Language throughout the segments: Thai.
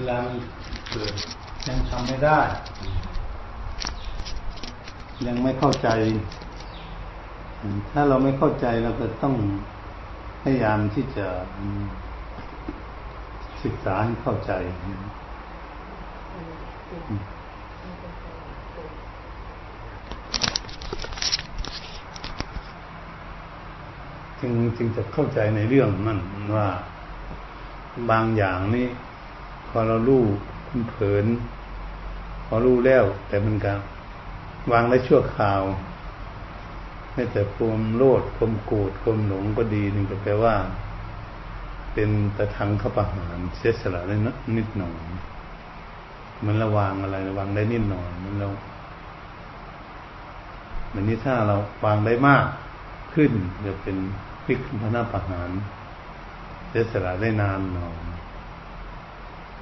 เวลามันเกิดยังทำไม่ได้ ยังไม่เข้าใจ ถ้าเราไม่เข้าใจเราก็ต้องพยายามที่จะศึกษาให้เข้าใจจึงจึงจะเข้าใจในเรื่องนั่นว่าบางอย่างนี่ พอเรารู้คุณเผิน พอรู้แล้ว แต่มันก็วางได้ชั่วคราวไม่แต่ความโลดความโกรธความหลงก็ดีนึงก็แปลว่า เป็นตะทังขประหารเสียสละได้นิดหน่อยมันระวังอะไรระวังได้นิดหน่อยมันเราแบบนี้ถ้าเราวางได้มากขึ้นจะเป็นพิกพนาประหารเสียสละได้นานหน่อย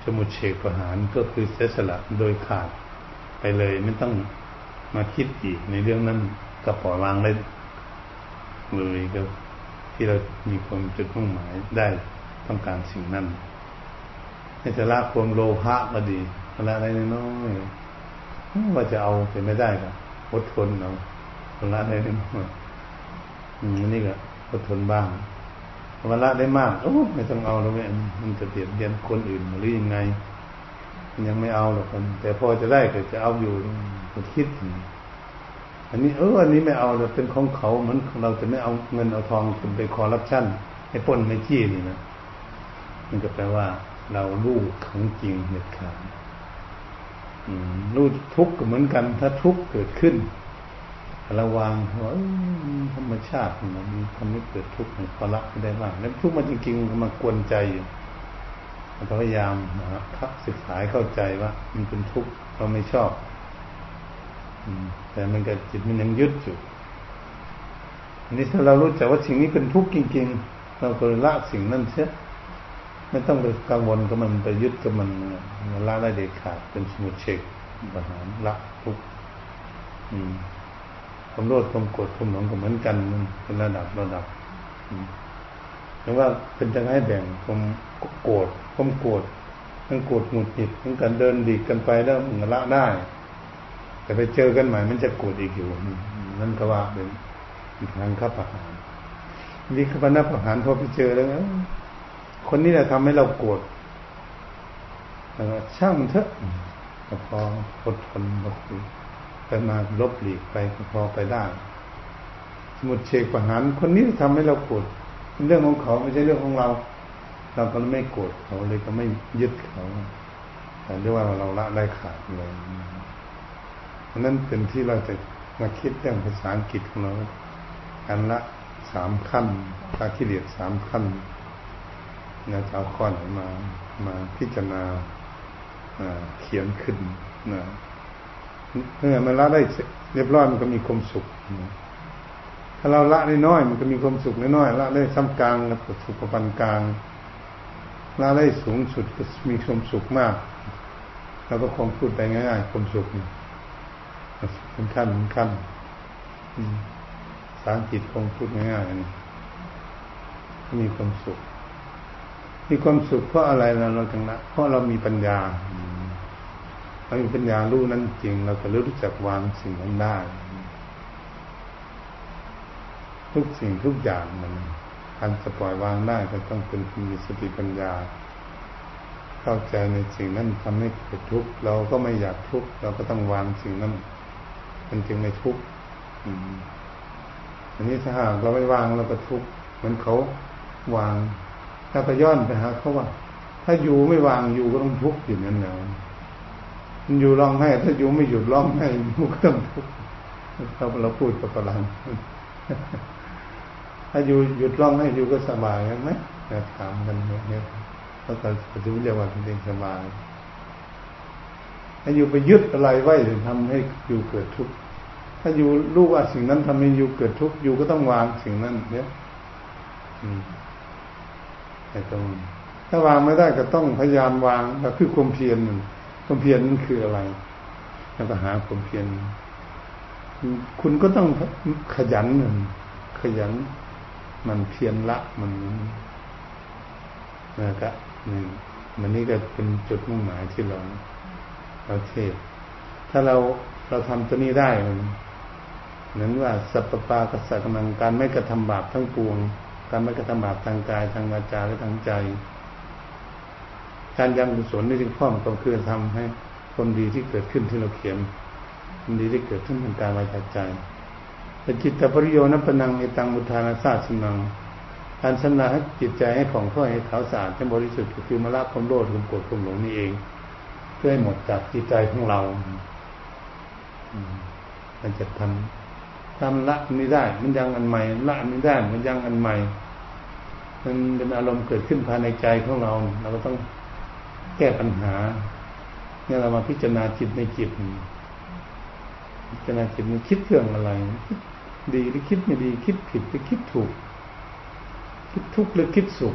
สมุดเฉกประหารก็คือเสสละโดยขาดไปเลยไม่ต้องมาคิดอีกในเรื่องนั้นก็ปล่อยวางได้เลยก็ที่เรามีความจุดมุ่งหมายได้ต้องการสิ่งนั้นให้จะละความโลภะก็ดีละอะไรน้อยว่าจะเอาเป็นไม่ได้ก็อดทนเอาละได้น้อยอันนี้ก็อดทนบ้าง วลาได้มากโอ้ไม่ต้องเอาแล้วแม่มันจะเบียดเบียนคนอื่นหรือยังไงยังไม่เอาหรอกคนแต่พอจะได้ก็จะเอาอยู่มันคิด อันนี้เอออันนี้ไม่เอาเราเป็นของเขาเหมือนเราจะไม่เอาเงินเอาทองคุณไปคอรับชั่นให้ป้นไม่จี้นี่นะมันก็แปลว่า เรารู้ของจริงเหตุการณ์รู้ทุกข์ก็เหมือนกัน ถ้าทุกข์เกิดขึ้น ระวังว่าธรรมชาติมันทำให้เกิดทุกข์ในพละไม่ได้บ้างแล้วทุกข์มันจริงๆมันมากวนใจอยู่พยายามนะครับศึกษาเข้าใจว่า มันเป็นทุกข์เราไม่ชอบแต่มันก็จิตมันยังยึดอยู่อันนี้ถ้าเรารู้จักว่าสิ่งนี้เป็นทุกข์จริง ๆ เราก็ละสิ่งนั้นเสียไม่ต้องไปกังวลกับมันไปยึดกับมันละได้เด็ดขาดเป็นสมุทเชกปัญหาละทุกข์ ความโลภความโกรธความหลงก็เหมือนกันเป็นระดับระดับแต่ว่าเป็นจะให้แบ่งความโกรธความโกรธทั้งโกรธหงุดหงิดทั้งการเดินดีกันไปแล้วมันละได้ แต่ไปเจอกันใหม่มันจะโกรธอีกอยู่นั่นก็ว่าเป็นทางข้าประหารวิคัปนาประหารพอไปเจอแล้วคนนี้แหละทำให้เราโกรธช่างเถอะพออดทนอดทน ไปมาลบหลีกไปพอไปได้ สมุดเชกประหารคนนี้ทำให้เราโกรธเป็นเรื่องของเขาไม่ใช่เรื่องของเรา เราก็ไม่โกรธเขาเลยก็ไม่ยึดเขาแต่เรียกว่าเราละได้ขาดเลยนั้นเป็นที่เราจะมาคิดเรื่องภาษาอังกฤษของเราอันละสามขั้นตาขี้เดียดสามขั้นนะจะเอาข้อไหนมา มาพิจารณาเขียนขึ้นนะ เมื่อมันละได้เรียบร้อยมันก็มีความสุขถ้าเราละได้น้อยมันก็มีความสุขน้อยละได้ซ้ำกลางแล้วก็สุขปานกลางละได้สูงสุดก็มีความสุขมาก แล้วก็คงพูดไปง่ายๆความสุขเป็นขั้นเป็นขั้นสารจิตคงพูดง่ายๆนี่มีความสุข มีความสุขเพราะอะไรเราเราจังละเพราะเรามีปัญญา เรามีปัญญารู้นั้นจริง เราก็รู้จักวางสิ่งนั้นได้ทุกสิ่งทุกอย่างมันการจะปล่อยวางได้ก็ต้องเป็นมีสติปัญญา เข้าใจในสิ่งนั้นทำให้เกิดทุกข์เราก็ไม่อยากทุกข์เราก็ต้องวางสิ่งนั้นมันจึงไม่ทุกข์อันนี้ถ้าหากเราไม่วางเราก็ทุกข์เหมือนเขาวางถ้าไปย้อนไปหาเขาว่า ถ้าอยู่ไม่วางอยู่ก็ต้องทุกข์อยู่นั่นแหละมัน อยู่ร้องไห้ถ้าอยู่ไม่หยุดร้องไห้มันก็ต้องทุกข์เราเราพูดกับพลังถ้าอยู่หยุดร้องไห้อยู่ก็สบายไหมถามกันเนี่ยเขาก็จะเรียกว่าเป็นสบายถ้าอยู่ไปยึดอะไรไว้ถึงทำให้อยู่เกิดทุกข์ถ้าอยู่รู้ว่าสิ่งนั้นทำให้อยู่เกิดทุกข์อยู่ก็ต้องวางสิ่งนั้น เนี่ยแต่ตรงถ้าวางไม่ได้ก็ต้องพยายามวางแล้วคือความเพียร ความเพียรนั้นคืออะไรแล้วก็หาความเพียรคุณก็ต้องขยันหนึ่งขยัน มันเพียรละมันนะครับหนึ่งมันนี่ก็เป็นจุดมุ่งหมายที่เราเราเทศถ้าเราเราทำตัวนี้ได้นั้นว่าสัพปากัสสกำลังการไม่กระทำบาปทั้งปวง การไม่กระทำบาปทางกายทางวาจาและทางใจ การยังกุศลนี่จึงพ้อมก็คือทำให้คนดีที่เกิดขึ้นที่เราเขียนคนดีที่เกิดขึ้นทางกายวาจาใจแต่จิตตปริโยนัปนังเอตังมุทานาซาสนังการชำระให้จิตใจให้ของข้อให้ขาวสะอาดให้บริสุทธิ์ก็คือมาละความโลภความโกรธความหลงนี่เอง เพื่อให้หมดจากจิตใจของเรามันจะทำทำละไม่ได้ มันยังอันใหม่ละไม่ได้ มันยังอันใหม่ มันเป็นอารมณ์เกิดขึ้นภายในใจของเรา เราก็ต้อง แก้ปัญหา เนี่ยเรามาพิจารณาจิตในจิตพิจารณาจิตมันคิดเรื่องอะไร ดีหรือคิดไม่ดีคิดผิดหรือคิดถูก คิดทุกข์หรือคิดสุข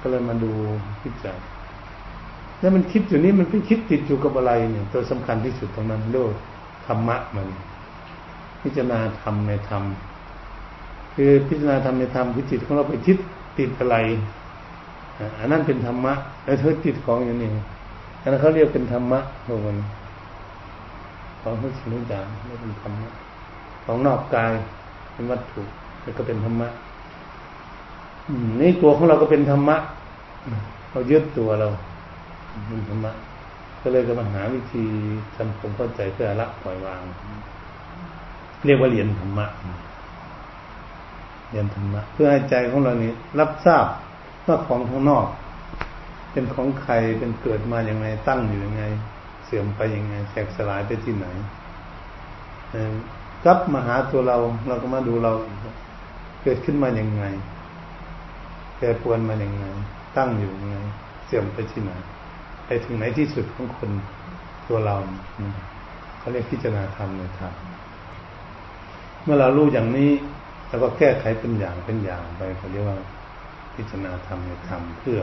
ก็เลยมาดูพิจารณาแล้วมันคิดอยู่นี้มันไปคิดติดอยู่กับอะไรเนี่ย ตัวสำคัญที่สุดตรงนั้นโลกธรรมะมัน พิจารณาธรรมในธรรมคือพิจารณาธรรมในธรรมคือจิตของเราไปคิดติดอะไร อันนั้นเป็นธรรมะแล้วเธอติดของอย่างนี้อันนั้นเขาเรียกเป็นธรรมะพวกมันของทุกสิ่งทุกอย่างเรียกเป็นธรรมะของนอกกายเป็นวัตถุแล้วก็เป็นธรรมะนี่ตัวของเราก็เป็นธรรมะเรายึดตัวเราเป็นธรรมะก็เลยก็มาหาวิธีทำผมเข้าใจเพื่อละปล่อยวาง เรียกว่าเรียนธรรมะเรียนธรรมะเพื่อให้ใจของเรานี้ รับทราบ ว่าของข้างนอก เป็นของใครเป็นเกิดมาอย่างไงตั้งอยู่ยังไง เสื่อมไปยังไงแตกสลายไปที่ไหนกลับมาหาตัวเราเราก็มาดูเรา เกิดขึ้นมาอย่างไงแปรปวนมาอย่างไง ตั้งอยู่ยังไง เสื่อมไปที่ไหนไปถึงไหนที่สุดของคนตัวเราเขาเรียกพิจารณาธรรมในธรรมเมื่อเรารู้อย่างนี้แล้วก็แก้ไขเป็นอย่างเป็นอย่างไปเขาเรียกว่า พิจารณาธรรมในธรรมเพื่อ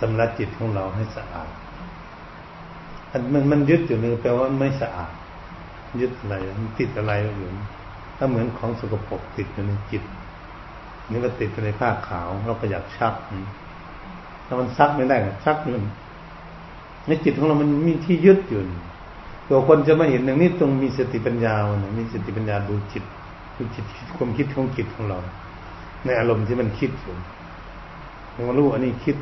สำลักจิตของเราให้สะอาดอันมันมันยึดอยู่นึงแปลว่าไม่สะอาด ยึดอะไรมันติดอะไรอยู่ถ้าเหมือนของสกปรกติดอยู่ในจิตนี่ก็ติดอยู่ในผ้าขาวเราก็อยากชักถ้ามันซักไม่ได้ชักมันในจิตของเรามันมีที่ยึดอยู่ตัวคนจะมาเห็นอย่างนี้ต้องมีสติปัญญาเนี่ยมีสติปัญญาดูจิตดูจิตความคิดของจิตของเรา ในอารมณ์ที่มันคิดอยู่ มารู้อันนี้คิด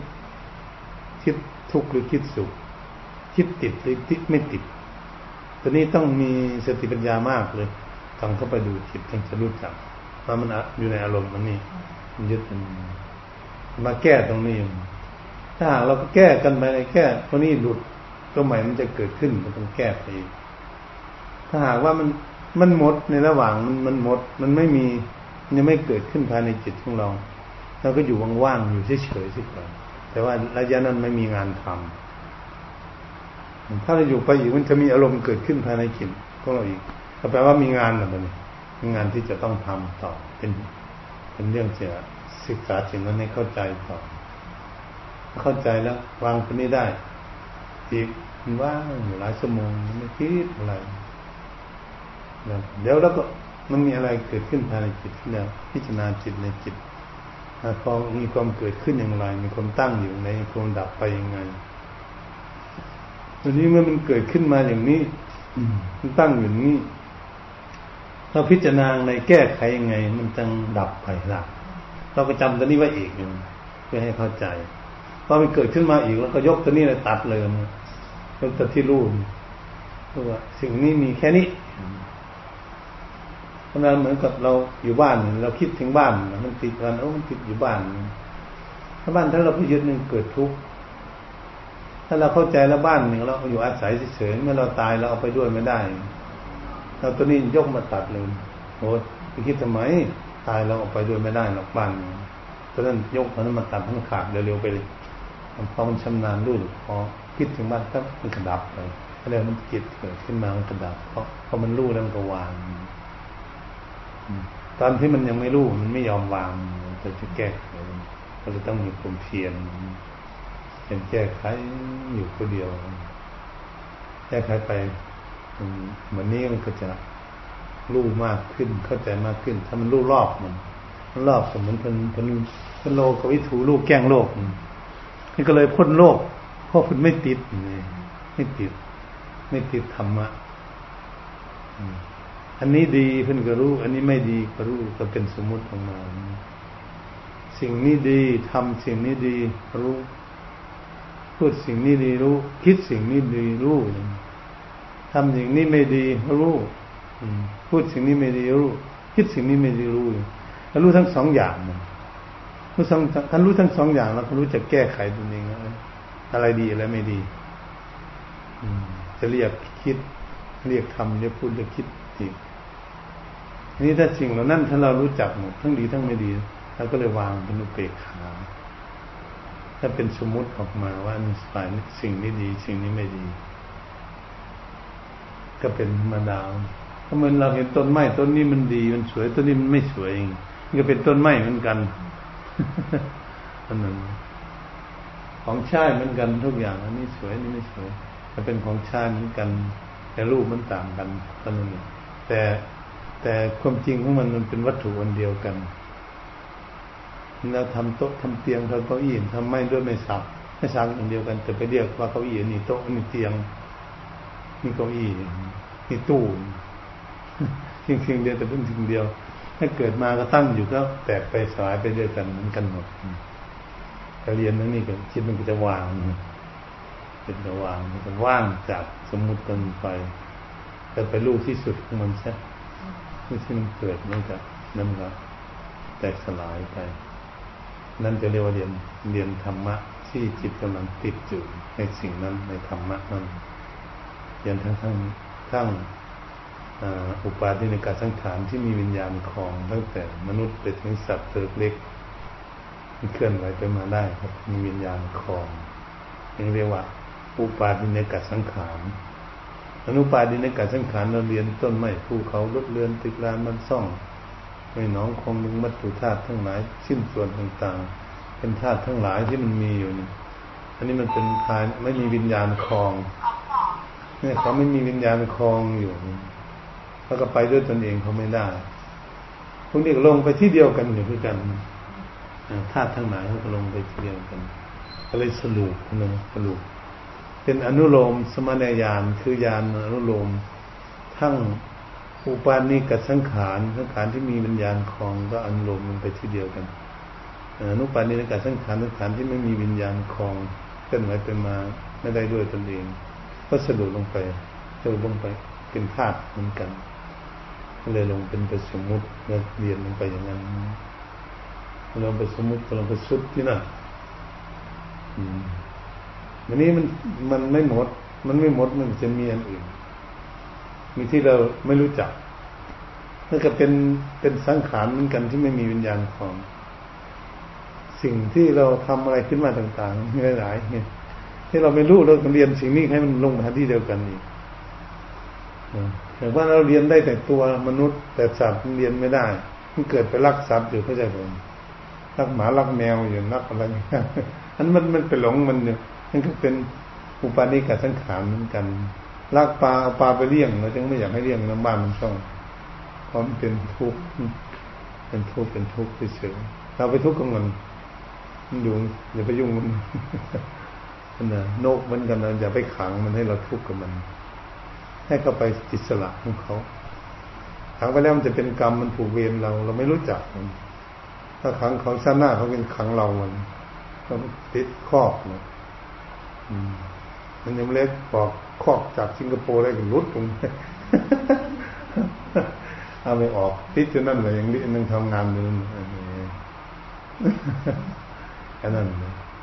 คิดทุกข์หรือคิดสุข คิดติดหรือติดไม่ติดตัวนี้ต้องมีสติปัญญามากเลยต้องเข้าไปดูจิตถึงจะรู้จักว่ามันอยู่ในอารมณ์มันนี่มันยึดมันมาแก้ตรงนี้ ถ้าหากเราก็แก้กันไปแก้ตัวนี้หลุดตัวใหม่มันจะเกิดขึ้นมันต้องแก้ไปถ้าหากว่ามันมันหมดในระหว่างมันมันหมด มันไม่มียังไม่เกิดขึ้นภายในจิตของเรา เราก็อยู่ว่างๆอยู่เฉยๆสิก่อนแต่ว่าระยะนั้นไม่มีงานทำถ้าเราอยู่ไปอีกมันจะมีอารมณ์เกิดขึ้นภายในจิตของเราอีกก็แปลว่ามีงานแบบนี้งานที่จะต้องทำต่อเป็น เป็นเรื่องจะศึกษาสิ่งนั้นให้เข้าใจต่อ เข้าใจแล้ววางคนนี้ได้อีกว่างอยู่หลายชั่วโมงไม่คิดอะไรเดี๋ยวแล้วก็มันมีอะไรเกิดขึ้นภายในจิตที่แล้ว พิจารณาจิตในจิต พอมีความเกิดขึ้นอย่างไร มีความตั้งอยู่ในความดับไปยังไงตอนนี้เมื่อมันเกิดขึ้นมาอย่างนี้มันตั้งอยู่นี้เราพิจารณาในแก้ไขยังไง มันจึงดับไปละเราก็จำตัวนี้ไว้อีกอยู่เพื่อให้เข้าใจพอมันเกิดขึ้นมาอีกแล้วก็ยกตัวนี้เลยตัดเลยยกตัวที่รูปว่าสิ่งนี้มีแค่นี้ เพราะนั้นเหมือนกับเราอยู่บ้าน เราคิดถึงบ้านมันติดกันโอ้มันติดอยู่บ้านถ้าบ้านถ้าเราไปยึดหนึ่งเกิดทุกข์ถ้าเราเข้าใจแล้วบ้านหนึ่งเราอยู่อาศัยเฉยๆเมื่อเราตายเราเอาไปด้วยไม่ได้ เราตัวนี้ยกมาตัดเลยโอ้ไปคิดทำไมตายเราเอาไปด้วยไม่ได้หรอกบ้านเพราะนั้นยกมันมาตัดทั้งขาดเร็วๆไปเลยพอมันชำนาญรู้พอคิดถึงมันก็มันกระดับไปแล้วมันจิตเกิดขึ้นมามันกระดับเพราะพอมันรู้แล้วมันก็วาง ตอนที่มันยังไม่รู้มันไม่ยอมวางจะจะแก้ไขก็จะต้องมีความเพียรเป็นแก้ไขอยู่คนเดียว แก้ไขไปเหมือนนี้มันก็จะรู้มากขึ้นเข้าใจมากขึ้น ถ้ามันรู้รอบมันมันรอบสมมติเป็นเป็นเป็นโลกวิถูลูกแก้งโลกนี่ก็เลยพ้นโลกเพราะคุณไม่ติดไม่ติด ไม่ติดธรรมะ อันนี้ดีเพิ่นก็รู้ อันนี้ไม่ดีก็รู้ก็เป็นสมมุติออกมาสิ่งนี้ดีทำสิ่งนี้ดีรู้พูดสิ่งนี้ดีรู้ คิดสิ่งนี้ดีรู้ทำสิ่งนี้ไม่ดีรู้พูดสิ่งนี้ไม่ดีรู้ คิดสิ่งนี้ไม่ดีรู้แล้วรู้ทั้งสองอย่างรู้ทั้งท่านรู้ทั้งสองอย่างแล้วก็รู้จะแก้ไขตัวเองอะไรดีอะไรไม่ดีจะเรียกคิด เรียกทำเรียกพูดเรียกคิด อีนี่ถ้าสิ่งเหล่านั้นถ้าเรารู้จักหมดทั้งดีทั้งไม่ดีเราก็เลยวางเป็นอุเบกขาถ้าเป็นสมมุติออกมาว่าฝ่ายสิ่งนี้ดี สิ่งนี้ไม่ดี ก็เป็นธรรมดาถ้าเหมือนเราเห็นต้นไม้ต้นนี้มันดีมันสวยต้นนี้มันไม่สวยเองมันก็เป็นต้นไม้เหมือนกันอันนั้นของใช้เหมือนกันทุกอย่างอันนี้สวยนี่ไม่สวยแต่เป็นของใช้เหมือนกัน แต่รูปมันต่างกันเท่านั้นเอง แต่แต่ความจริงของมันมันเป็นวัตถุอันเดียวกันเราทำโต๊ะทำเตียงทำเก้าอี้ทำไม้ด้วยไม่สับไม่สักอันเดียวกันแต่ไปเรียกว่าเก้าอี้นี่โต๊ะนี่เตียงนี่เก้าอี้นี่ตู้สิ่งสิ่งเดียวแต่เป็นสิ่งเดียว ถ้าเกิดมาก็ตั้งอยู่ก็แตกไปสลายไปด้วยกันเหมือนกันหมดการเรียนนั่นนี่ก็คิดมันก็จะวางเป็นจะวางมันจะว่างจากสมมุติกันไป แต่ไปรู้ที่สุดของมันใช่ไม่ใช่มันเกิดมันก็นั่นก็แตกสลายไป นั่นจะเรียกว่าเรียนเรียนธรรมะ ที่จิตกำลังติดอยู่ในสิ่งนั้นในธรรมะนั้นเรียนทั้งทั้งทั้งอุปาทิในการสังขารที่มีวิญญาณคลองตั้งแต่มนุษย์ไปถึงสัตว์เติบเล็กมันเคลื่อนไหวไปมาได้ครับมีวิญญาณคลองยังเรียกว่าอุปาทิในการสังขาร อนุปาดินกาสังขารเราเรียนต้นไม้ภูเขารถเรือนตึกรานมันซ่องไม่น้องคงมึงมัตถุธาตุทั้งหลายชิ้นส่วนต่างๆ เป็นธาตุทั้งหลายที่มันมีอยู่นี่อันนี้มันเป็นทายไม่มีวิญญาณคลองเนี่ยเขาไม่มีวิญญาณคลองอยู่แล้วก็ไปด้วยตนเองเขาไม่ได้พวกนี้ก็ลงไปที่เดียวกันอยู่ด้วยกันธาตุทั้งหลายเขาก็ลงไปที่เดียวกันก็เลยสรุปนะสรุป เป็นอนุโลมสมณญาณคือยานอนุโลม ทั้งอุปาณิกสังขารสังขารที่มีวิญญาณคลองก็อนุโลมมันไปที่เดียวกันอนุปาณิกสังขารสังขารที่ไม่มีวิญญาณคลองเคลื่อนไหวไปมาไม่ได้ด้วยตนเอง ก็สรุปลงไปสรุปลงไปเป็นธาตุเหมือนกันเลยลงเป็นประสมมุติแล้วเรียนลงไปอย่างนั้นลงไปสมมุติลงไปสุดที่นั่นอืม วันนี้มันมันไม่หมด มันไม่หมดมันจะมีอันอื่น มีที่เราไม่รู้จักนั่นก็เป็นเป็นสังขารเหมือนกันที่ไม่มีวิญญาณของ สิ่งที่เราทำอะไรขึ้นมาต่างๆหลายๆเนี่ยที่เราไม่รู้เราเรียนสิ่งนี้ให้มันลงมาที่เดียวกันอีกแต่ว่าเราเรียนได้แต่ตัวมนุษย์ แต่สัตว์เรียนไม่ได้มันเกิดไปรักสัตว์อยู่เข้าใจผมรักหมารักแมวอยู่รักอะไรอันมันมันไปหลงมันอยู่ นั่นก็เป็นอุปาณิกสังขารเหมือนกันลากปลาเอาปลาไปเลี้ยงเราจึงไม่อยากให้เลี้ยงน้ำบ้านมันช่องเพราะมันเป็นทุกข์เป็นทุกข์เป็นทุกข์เฉยๆเราไปทุกข์กับมันมันอยู่อย่าไปยุ่งมันนั่นนะนกเหมือนกันนะอย่าไปขังมันให้เราทุกข์กับมัน ให้เขาไปอิสระของเขาขังไปแล้วมันจะเป็นกรรมมันผูกเวรเรา เราไม่รู้จักมันถ้าขังเขาชาหน้าเขาเป็นขังเรามันเขาติดครอบเนาะ มันยังเล็กบอกคอกจากสิงคโปร์อะไรกันรุดตรงเอาไปออกติดจนนั่นเลยยังยังทำงานอยู่แค่นั้น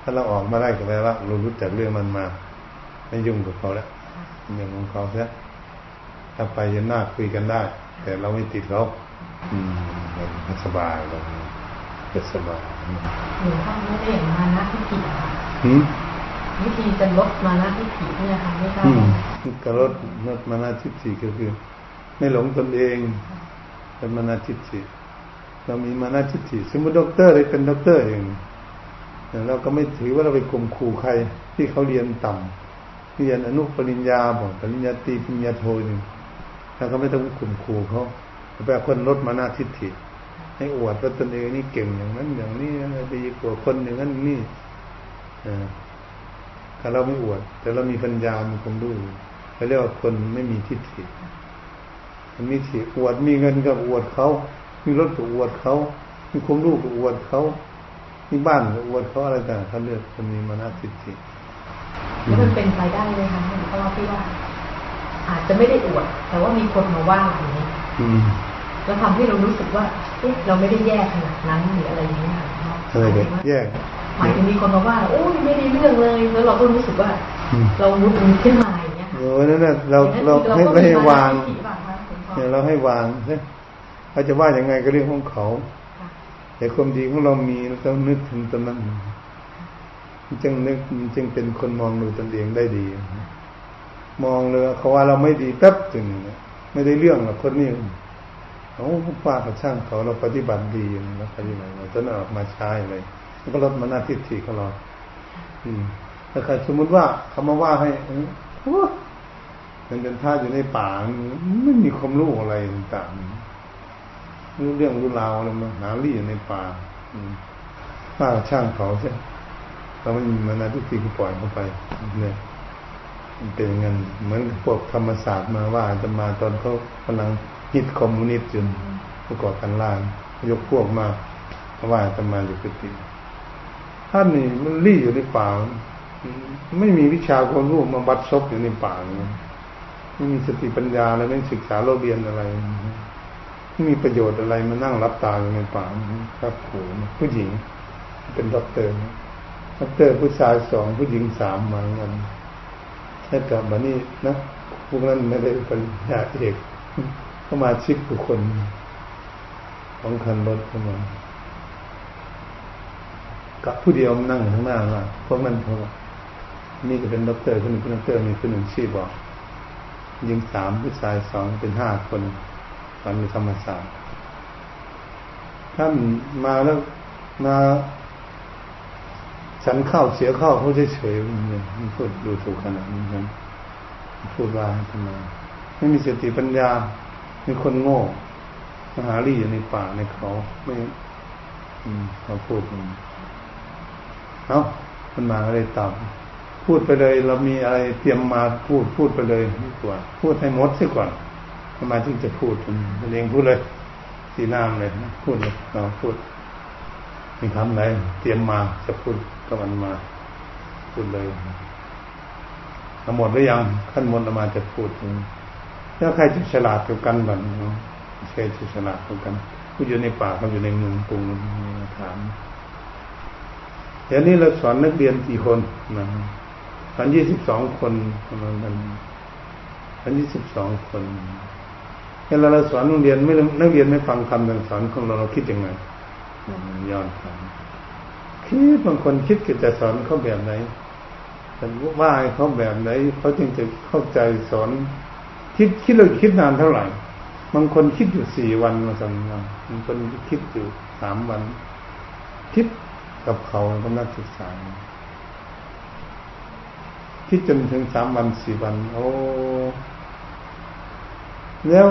ถ้าเราออกมาได้ก็แปลว่าเรารู้จักเรื่องมันมา ไม่ยุ่งกับเขาแล้วอย่างของเขาเสียถ้าไปยันหน้าคุยกันได้ แต่เราไม่ติดเขาอืมสบายเลยสบายหนูท่านไม่ได้เห็นมานะที่ผิดอะวิ ธีจะลดมานะทิฏฐิเนี่ยค่ะไม่ทราบการลดลดมานะทิฏฐิก็คือ ไม่หลงตนเองเป็นมานะทิฏฐิเรามีมานะทิฏฐิสมมติด็อกเตอร์เลยเป็นด็อกเตอร์เองเราก็ไม่ถือว่าเราไปข่มขู่ใคร ที่เขาเรียนต่ำเรียนอนุปริญญาบอกปริญญาตรีปริญญาโทหนึ่งเราก็ไม่ต้องข่มขู่เขาแปลคนลดมานะทิฏฐิให้อวดว่าตนเองนี่เก่งอย่างนั้น อย่างนี้ดีกว่าคนอย่างนั้นนี่ แต่เราไม่อวด แต่เรามีปัญญามีความรู้เขาเรียกว่าคนไม่มีทิฏฐิมันมีทิฏฐิอวดมีเงินก็อวดเขา มีรถก็อวดเขา มีความรู้ก็อวดเขามีบ้านก็อวดเขาอะไรต่างเขาเรียกคนมีมานะทิฏฐิแล้วมันเป็นไปได้เลยค่ะเพราะว่าพี่ว่า อาจจะไม่ได้อวด แต่ว่ามีคนมาว่าอย่างนี้แล้วทำให้เรารู้สึกว่าเอ๊ะเราไม่ได้แย่ขนาดนั้นหรืออะไรอย่างนี้ค่ะเออแย่ หมายถึงมีคนมาว่าโอ้ยไม่ได้เรื่องเลย แล้วเราก็รู้สึกว่า เรามุดมีขึ้นมาอย่างเงี้ยเออนั่นแหละเราเราให้ไม่ให้วางเนี่ยเราให้วางใช่เขาจะว่าอย่างไงก็เรื่องของเขา แต่ความดีของเรามีเราต้องนึกถึงตรงนั้นจึงนึกจึงเป็นคนมองดูตนเองได้ดี มองเลยเขาว่าเราไม่ดีแป๊บจึงไม่ได้เรื่องหรอกคนนี้เขาฟ้าเขาช่างเขาเราปฏิบัติดีเราปฏิบัติเราจะออกมาใช้เลย ก็ลดมานาทิฏฐิของเราอืมถ้าใครสมมติว่าเขามาว่าให้มันเป็นท่าอยู่ในป่าไม่มีความรู้อะไรต่างๆรู้เรื่องรู้ราวอะไรมาหาลี่อยู่ในป่าป้าช่างเขาใช่เราไม่มีมานาทุกทีก็ปล่อยเข้าไปเนี่ยเป็นเงินเหมือนพวกธรรมศาสตร์มาว่าจะมาตอนเขากำลังฮิตคอมมิวนิสต์จนประกอบกันล่างยกพวกมาว่าจะมาอยู่กุฏิ ท่านนี่มันรี่อยู่ในป่าไม่มีวิชาความรู้มาบัดซบอยู่ในป่าไม่มีสติปัญญาอะไรไม่ศึกษาเราเรียนอะไรไม่มีประโยชน์อะไรมานั่งรับตาอยู่ในป่าครับโหผู้หญิง เป็นด็อกเตอร์ด็อกเตอร์ผู้ชายสองผู้หญิงสามมาเงินแค่กลับมานี่นะพวกนั้นไม่ได้เป็นญาติเอกเข้ามาชิกบุคคลของคันรถเข้ามา กับผู้เดียวนั่งข้างหน้าว่าพวกนั้นพวกนี่จะเป็นด็อกเตอร์คนหนึ่งเป็นด็อกเตอร์มีคนหนึ่งชื่อบอกยิงสามผู้ชายสองเป็นห้าคนตอนมีธรรมศาสตร์ท่านมาแล้วมาฉันเข้าเสียเข้าเขาเฉยๆมันพูดดูถูกขนาดนี้นพูดว่าทำไมไม่มีสติปัญญามีคนโง่มหาลีอยู่ในป่าในเขาไม่เขาพูด เอามันมาอะไรตอบพูดไปเลย เรามีอะไรเตรียมมาพูดพูดไปเลยดีกว่า พูดให้หมดซะก่อนมาถึงจะพูดเองพูดเลยสีน้ำเลยพูดเลยเราพูดมีคำไหนเตรียมมาจะพูดก็มันมา พูดเลยทั้งหมดหรือยังขั้นมนมาจะพูดแล้วใครจะฉลาดกับกันบ้างใครจะฉลาดกับกันผู้อยู่ในป่าเขาอยู่ในเมืองกรุงถาม ดี๋ยวนี้เราสอนนักเรียนกี่คนนะพันยี่สิบสองคนประมาณนั้นพันยี่สิบสองคนเวลาเราสอนนักเรียนไม่นักเรียนไม่ฟังคำสั่งสอนของเราเราคิดยังไงย้อนฟังคิดบางคนคิดก็จะสอนเขาแบบไหนว่าให้เขาแบบไหนเขาจึงจะเข้าใจสอน คิดคิดเราคิดนานเท่าไหร่บางคนคิดอยู่สี่วันมาสั่งบางคนคิดอยู่สามวัน คิด กับเขาก็นักศึกษา คิดจนถึงสามวันสี่วัน โอ้แล้ว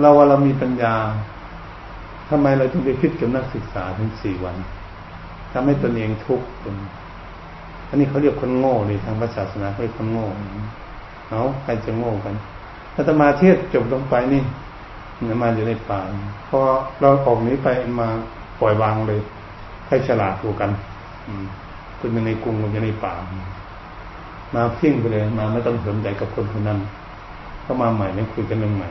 เราว่าเรามีปัญญาทำไมเราถึงไปคิดกับนักศึกษาถึงสี่วันทำให้ตนเองทุกข์เป็นอันนี้เขาเรียกคนโง่ในทางศาสนาเขาเรียกคนโง่เอาใครจะโง่กันถ้าตมาเทศจบลงไปนี่มาอยู่ในป่าพอเราออกนี้ไปมาปล่อยวางเลย ฉลาดตัวกันอืมคุณอยู่ในกรุงคุณอยู่ในป่า มาพิ้งไปเลย มาไม่ต้องสนใจกับคนคนนั้นเข้ามาใหม่ไม่คุยกันเรื่องใหม่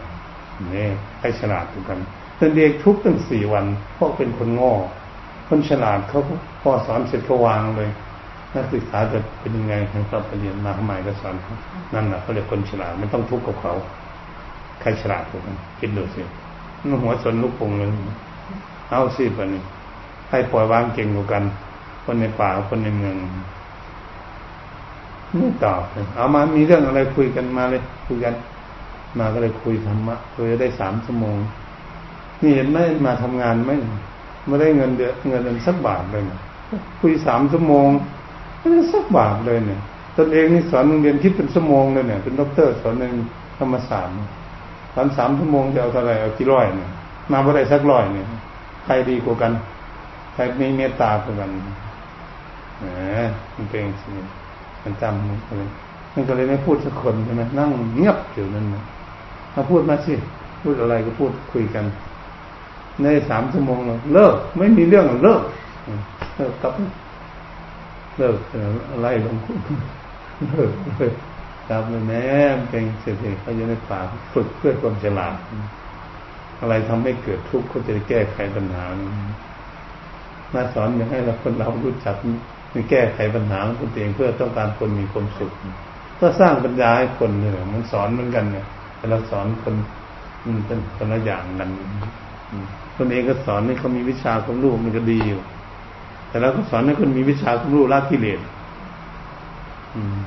เนี่ยให้ฉลาดเหมือนกันแต่เด็กทุกตั้งสี่วันเพราะเป็นคนง้อคนฉลาดเขาพอสอนเสร็จก็วางเลยนักศึกษาจะเป็นยังไงทางสอบเรียนมาทำไมก็สอนเขานั่นแหละเขาเรียกคนฉลาดไม่ต้องทุกข์กับเขา ใครฉลาดกว่ากันคิดดูสิมันหัวสนลูกปงเลย เอาสิปะนี่ ให้ปล่อยวางเก่งกว่ากัน คนในป่าคนในเมืองไม่ตอบเลยเอามามีเรื่องอะไรคุยกันมาเลยคุยกัน มาก็เลยคุยธรรมะคุยได้สามชั่วโมง นี่เห็นไหมมาทำงานไหมไม่ได้เงินเดือนเงินเดือนสักบาทเลยนะคุยสามชั่วโมงไม่ได้สักบาทเลยเนี่ยตนเองนี่สอนโรงเรียนคิดเป็นชั่วโมงเลยเนี่ย เป็นด็อกเตอร์สอนในธรรมศาสตร์สอนสามชั่วโมงจะเอาเท่าไหร่เอากี่ร้อยเนี่ยมาไม่ได้สักร้อยเนี่ยใครดีกว่ากัน ใครมีเมตตากว่ากันแหมมันเป็นสิ่งมันจำมันเลยมันก็เลยไม่พูดสักคนใช่ไหมนั่งเงียบอยู่นั่นนะมาพูดมาสิพูดอะไรก็พูดคุยกัน ในสามชั่วโมงเลิก ไม่มีเรื่องเลิกเลิกกับเลิกอะไรลงเลิกเลิกครับแม่เป็นเศรษฐีเขาจะได้ป่าฝึกเพื่อความฉลาด อะไรทำให้เกิดทุกข์เขาจะได้แก้ไขปัญหา มาสอนอย่างให้เราคนเรารู้จักมีแก้ไขปัญหาของตัวเองเพื่อต้องการคนมีความสุขก็สร้างปัญญาให้คนเนี่ยมันสอนเหมือนกันเนี่ยแต่เราสอนคนมันเป็นคนละอย่างกันคนเองก็สอนให้เขามีวิชาความรู้มันก็ดีอยู่ แต่เราก็สอนให้คนมีวิชาความรู้ละกิเลสอืม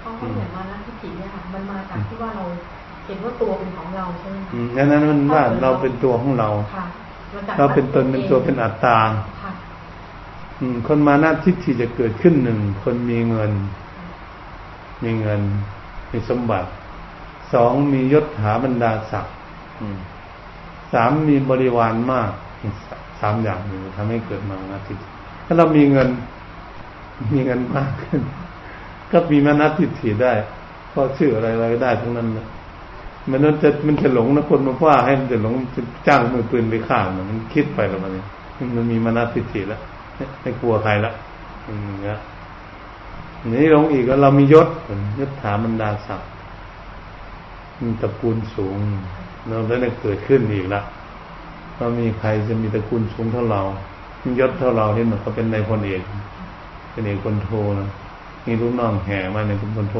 เขาก็เหมือนมาละทิฏฐิเนี่ยค่ะมันมาจากที่ว่าเราเห็นว่าตัวเป็นของเราใช่ไหมอืมนั้นนั้นมันว่าเราเป็นตัวของเรา เราเป็นตนเป็นตัวเป็นอัตตา คนมานาทิฏฐิจะเกิดขึ้นหนึ่งคนมีเงิน มีเงิน มีสมบัติสองมียศถาบรรดาศักดิ์สามมีบริวารมากสามอย่างนี้ทำให้เกิดมานาทิฏฐิถ้าเรามีเงิน มีเงินมากขึ้น ก็มีมานาทิฏฐิได้เพราะชื่ออะไรอะไรได้ทั้งนั้นนะมันจะมันจะหลงนะคนมาว่าให้มันจะหลงจ้างมือปืนไปฆ่ามันคิดไปแล้วมันมันมีมานาทิฏฐิแล้ว ไม่กลัวใครละอย่างเงี้ยนี่ลงอีกแล้วเรามียศยศถาบรรดาศักดิ์มีตระกูลสูง เราได้เกิดขึ้นอีกละว่ามีใครจะมีตระกูลสูงเท่าเรายศเท่าเราเห็นเหมือนเขาเป็นในายพลเอกเป็นเอกคนโทนะมีลูกน้องแห่มาในคุณพลโท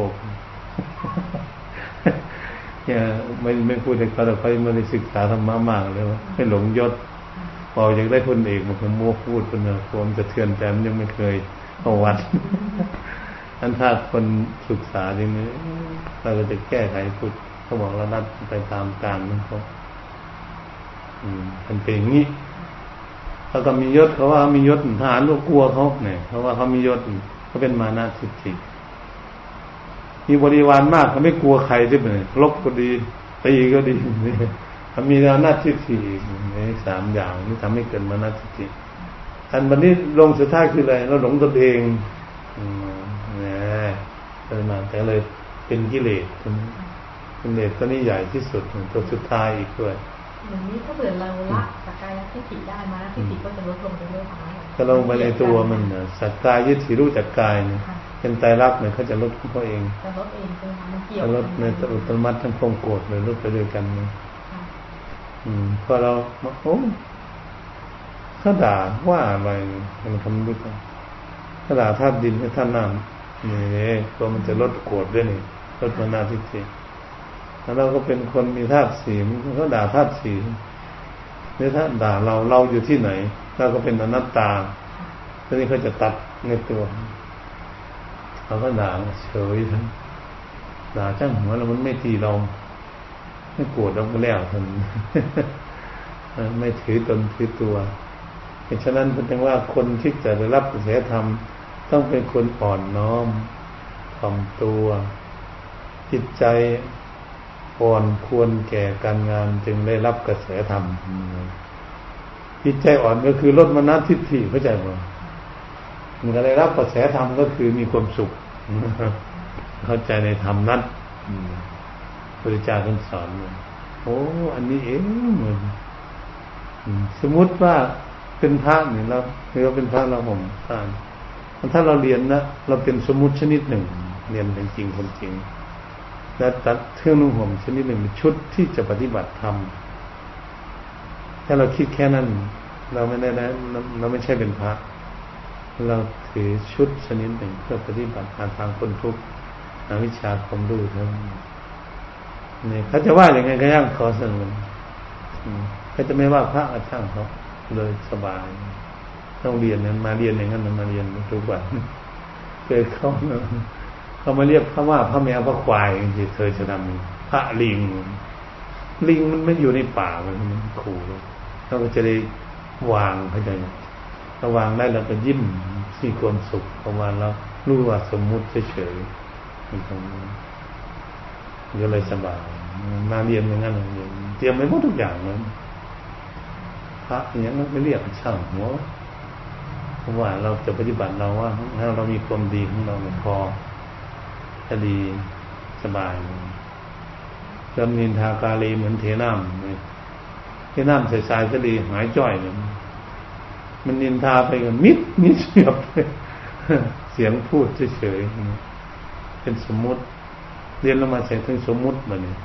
เนี่ยไม่ไม่พูดแต่เขาแต่เขาไม่ได้ศึกษาธรรมะมากเลยว่าไม่หลงยศ พออยากได้คนเอกมันก็มัวพูดคนเนอความจะเทือนแต่มันยังไม่เคยเอาวัดอันถ้าคนศึกษาจริงนี้เราก็จะแก้ไขพูดเขาบอกเราดัดไปตามการมันเขาอืมมันเป็นอย่างนี้เขาก็มียศเขาว่ามียศทหารลูกกลัวเขาเนี่ยเพราะว่าเขามียศเขาเป็นมานาทิฏฐิมีบริวารมากเขาไม่กลัวใครใช่ไหมลบก็ดีตีก็ดี มีอำนาจทิฏฐิในสามอย่างนี่ทำให้เกิดมานาทิฏฐิอันวันนี้ลงสุดท้ายคืออะไรเราหลงตัวเองนะเลยมาแต่เลยเป็นกิเลสเป็นเลสตัวนี้ใหญ่ที่สุดตัวสุดท้ายอีกด้วยอย่างนี้ถ้าเกิดเราละสักกายทิฏฐิได้มาทิฏฐิก็จะลดลงไปด้วยทางก็ลงไปในตัวมันนะสักกายยึดถือรู้จักกายเนี่ยเป็นไตรลักษณ์เนี่ยเขาจะลดเขาเองจะลดเองใช่ไหมมันเกี่ยวลดในอุตมัติทั้งพงโกรธเลยลดไปด้วยกันเนี่ยอืม พอเราโอ้เขาด่าว่าอะไรมันคำรู้จักเขาด่าธาตุดินให้ท่านน้ำนี่ตัวมันจะลดโกรธด้วยนี่ลดมานาทิฏฐิแล้วเราก็เป็นคนมีธาตุสีมันก็ด่าธาตุสีเนี่ถ้าด่าเราเราอยู่ที่ไหนเราก็เป็นอนัตตาทีนี้เขาจะตัดในตัวเราก็ด่าเฉยทั้งด่าจ้างหัวเรามันไม่ตีเรา ไม่โกรธเราก็แล้วทนไม่ถือตนถือตัวเพราะฉะนั้นเป็นว่าคนที่จะได้รับกระแสธรรม ต้องเป็นคนอ่อนน้อมถ่อมตัว จิตใจอ่อนควรแก่การงานจึงได้รับกระแสธรรมจิตใจอ่อนก็คือลดมนัสทิฏฐิเข้าใจไหมมันก็ได้รับกระแสธรรมก็คือมีความสุข เข้าใจในธรรมนั้น พุทธเจ้าท่านสอนโอ้อันนี้เองเหมือนสมมุติว่าเป็นพระเนี่ยเราเราเป็นพระเราผมทานถ้าเราเรียนนะเราเป็นสมมุติชนิดหนึ่ง เรียนเป็นจริงคนจริงและตัดเครื่องนุ่งห่มชนิดหนึ่งชุดที่จะปฏิบัติธรรมถ้าเราคิดแค่นั้น เราไม่ได้นะเราไม่ใช่เป็นพระ เราถือชุดชนิดหนึ่งเพื่อปฏิบัติทางคนทุกข์วิชาความรู้ทั้งนี่ เขาจะว่าอย่างไงก็ย่างขอสนนเขาจะไม่ว่าพระอาช่างเขาเลยสบาย ต้องเรียนนั้นมาเรียนอย่างนั้นมาเรียนทุกวันเคยเขาเขามาเรียกพระว่าพระแมวพระควายจริงๆเธอจะทำพระลิง ลิงมันไม่อยู่ในป่ามันขู่เราก็จะได้วางเข้าใจไหมถ้าวางได้เราก็ยิ้มสี่ความสุขประมาณแล้วรู้ว่าสมมุติเฉยๆตรงนี้ก็เลยสบาย มาเรียนอย่างนั้นเลยเตรียมไว้หมดทุกอย่างเลยพระอย่างนั้นไม่เรียกช่างหัวเพราะว่าเราจะปฏิบัติเราว่าถ้าเรามีความดีของเราพอก็ดีสบายจำนินทากาลีเหมือนเทน้ำเทน้ำใส่ทรายก็ดีหายจ้อยเลยมันนินทาไปกันมิดมิดเสียบเสียงพูดเฉยๆเป็นสมมุติ เรียนเรามาใช้ถึงสมมุติมาเนี่ย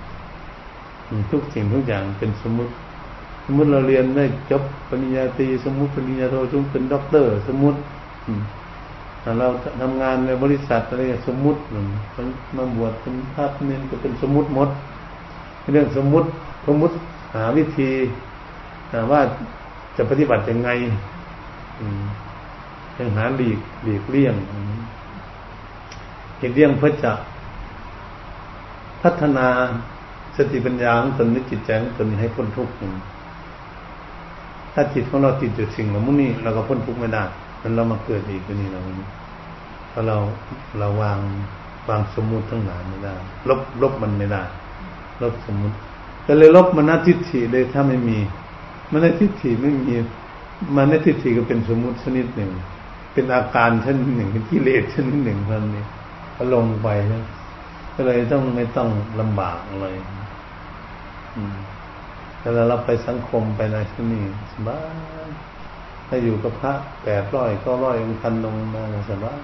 ทุกสิ่งทุกอย่างเป็นสมมติ สมมติเราเรียนได้จบปริญญาตรีสมมติปริญญาโทจงเป็นด็อกเตอร์ สมมติเราทำงานในบริษัทอะไรสมมติมันมาบวชเป็นพระเนี่ก็เป็นสมมติหมด เรื่องสมมติสมมติหาวิธีว่าจะปฏิบัติยังไงยังหาหลีกหลีกเลี่ยงเหตุเลี่ยงเพื่อจะพัฒนา สติปัญญาของตนนิจิตใจของตนให้พ้นทุกข์ถ้าจิตของเราติดอยู่สิ่งเหล่านี้เราก็พ้นทุกข์ไม่ได้มันเรามาเกิดอีกนี่เราเพราะเราเราวางวางสมมุติทั้งหลายไม่ได้ ลบลบมันไม่ได้ลบสมมุติก็เลยลบมันทิฏฐิเลยถ้าไม่มี มันทิฏฐิไม่มี มันทิฏฐิก็เป็นสมมุติชนิดหนึ่ง เป็นอาการชนิดหนึ่งเป็นกิเลสชนิดหนึ่งเท่านี้ก็ลงไปนะ ก็เลยต้องไม่ต้องลำบากอะไรแต่เราไปสังคมไปในที่นี่สบายถ้าอยู่กับพระแปดร้อยก็ร้อยพันลงมาสบาย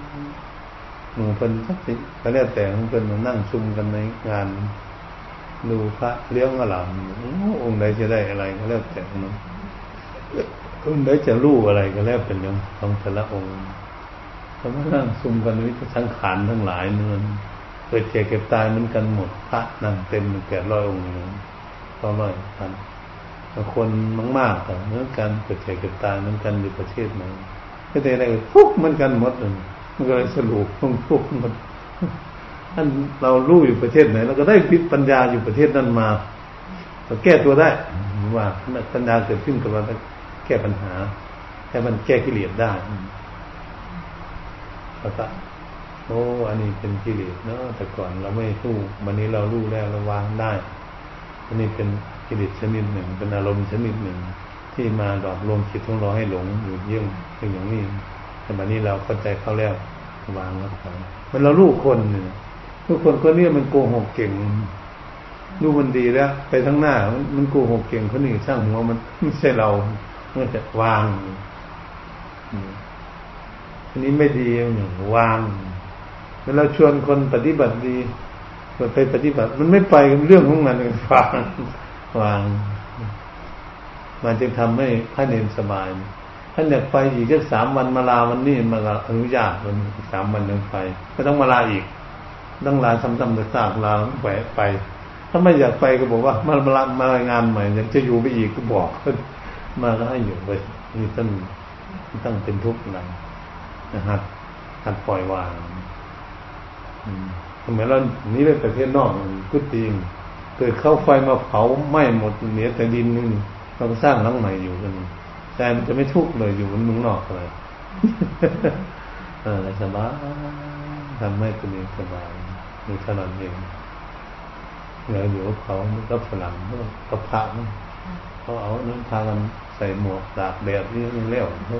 หนูเพิ่นสักสิก็แล้วแต่ของเพิ่นมานั่งชุมกันในงาน ดูพระเลี้ยงอลามองค์ใดจะได้อะไรก็แล้วแต่นะองค์ใดจะรู้อะไรก็แล้วเป็นเรื่องของแต่ละองค์เขามานั่งชุมกันวิสังขารทั้งหลายเนื่อน เกิดเจ็บเก็บตายเหมือนกันหมดพระนั่งเต็มแปดร้อยองค์ก็ร้อยพันคนมากๆแต่เหมือนกันเกิดเจ็บเกิดตายเหมือนกันอยู่ประเทศไหนก็แต่อะไรทุกเหมือนกันหมดเลยมันก็เลยสรุปทุกทุกหมดท่านเรารู้อยู่ประเทศไหนเราก็ได้พิปัญญาอยู่ประเทศนั้นมาเราแก้ตัวได้ว่าปัญญาเกิดขึ้นกับเราแก้ปัญหาแค่มันแก้กิเลสได้แล้วก็ โอ้อันนี้เป็นกิเลสเนาะแต่ก่อนเราไม่สู้วันนี้เรารู้แล้วเราวางได้ อันนี้เป็นกิเลสชนิดหนึ่ง เป็นอารมณ์ชนิดหนึ่ง ที่มาดอกลงจิตของเราให้หลงอยู่เยี่ยงเป็นอย่างนี้แต่วันนี้เราเข้าใจเขาแล้ววางแล้วครับมันเราลูกคนเนี่ยลูกคนคนนี้มันโกหกเก่งลูกมันดีแล้ว ไปทั้งหน้า มันโกหกเก่งคนนี้สร้างหัวมันไม่ใช่เราเมื่อจะวางอันนี้ไม่ดีหนึ่งวาง เวลาชวนคนปฏิบัติดีไปปฏิบัติ มันไม่ไปเรื่องของมันวางวาง มันจึงทำให้พระเนรสบายท่านอยากไปอีกแค่สามวันมาลาวันนี้มาลาอนุญาตมันสามวันยังไปไม่ต้องมาลาอีกต้องลาซ้ำๆแต่ซากลาแหวไป ถ้าไม่อยากไปก็บอกว่า มามาลามางานใหม่อยากจะอยู่ไปอีกก็บอกมาแล้วให้อยู่ไปนี่ท่านต้องเป็นทุกข์นะนะฮะหัดปล่อยวาง เหมือนเรานี้ไปประเทศนอกก็จริงเกิดเข้าไฟมาเผาไหม้หมดเหนือแต่ดินนึงเราก็สร้างหลังใหม่อยู่กันแต่มันจะไม่ทุกข์เลยอยู่บนมืองนอกเลยเออสบายทำให้ตัวเองสบายมีถนนเองเราอยู่กับเขาก็ฝรั่งก็พระเขาเอาน้ำพากันใส่หมวกตากแดดนี่มันเลี้ยวเขา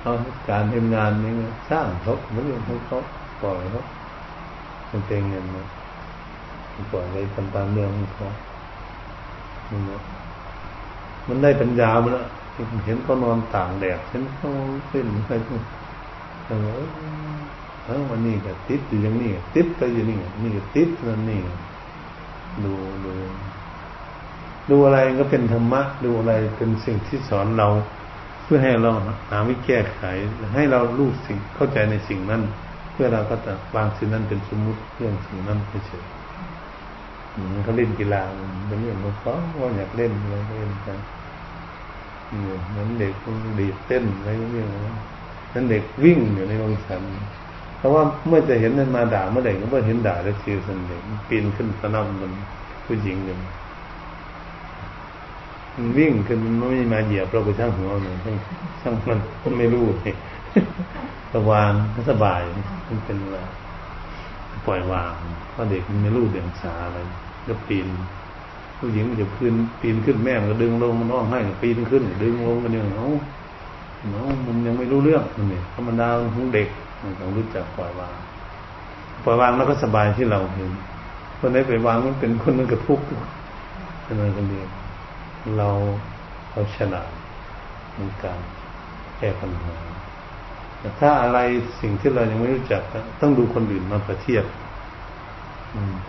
เขาการทำงานนี่สร้างเขาไม่เรื่องของเขา ปล่อยเขามันเป็นเงินนะปล่อยไปทำตามเรื่องของเขามันได้ปัญญามันละเห็นเขานอนต่างแดดเห็นเขาขึ้นไปเออเออวันนี้ก็ติดอยู่อย่างนี้ติดไปอยู่นี่นี่ก็ติดนั่นนี่ดูดูดูอะไรก็เป็นธรรมะ ดูอะไรเป็นสิ่งที่สอนเรา เพื่อให้เราหาวิแก้ไข ให้เรารู้สิ่งเข้าใจในสิ่งนั้น เพื่อเราก็จะวางสิ่งนั้นเป็นสมมุติเรื่องสิ่งนั้นเฉยเขาเล่นกีฬาเป็นเรื่องของเขาว่าอยากเล่นอะไรเล่นกันเหมือนเด็กดีเต้นอะไรเงี้ยนั้นเด็กวิ่งอยู่ในวงฉันเพราะว่าเมื่อจะเห็นนั้นมาด่าเมื่อไหร่ก็เมื่อเห็นด่าแล้วชิวสันเด็กปีนขึ้นสนามมันผู้หญิงเลยมันวิ่งขึ้นมันไม่มาเหยียบเราไปช่างหัวมันช่างมันไม่รู้เลย สว่างสบายมันเป็นอะไรปล่อยวางเพราะเด็กมันไม่รู้เดียงสาอะไรก็ปีนผู้หญิงมันจะขึ้นปีนขึ้นแม่มันก็ดึงลงมันร้องให้ปีนขึ้นดึงลงกันเนี่ยเนาะเนาะมันยังไม่รู้เรื่องมันเนี่ยธรรมดาของเด็กมันต้องรู้จักปล่อยวางปล่อยวางแล้วก็สบายที่เราเห็นคนไหนไปวางมันเป็นคนมันก็ทุกข์นั่นก็เดียวเราเราฉลาดในการแก้ปัญหา แต่ถ้าอะไรสิ่งที่เรายังไม่รู้จักต้องดูคนอื่นมาประเทียบ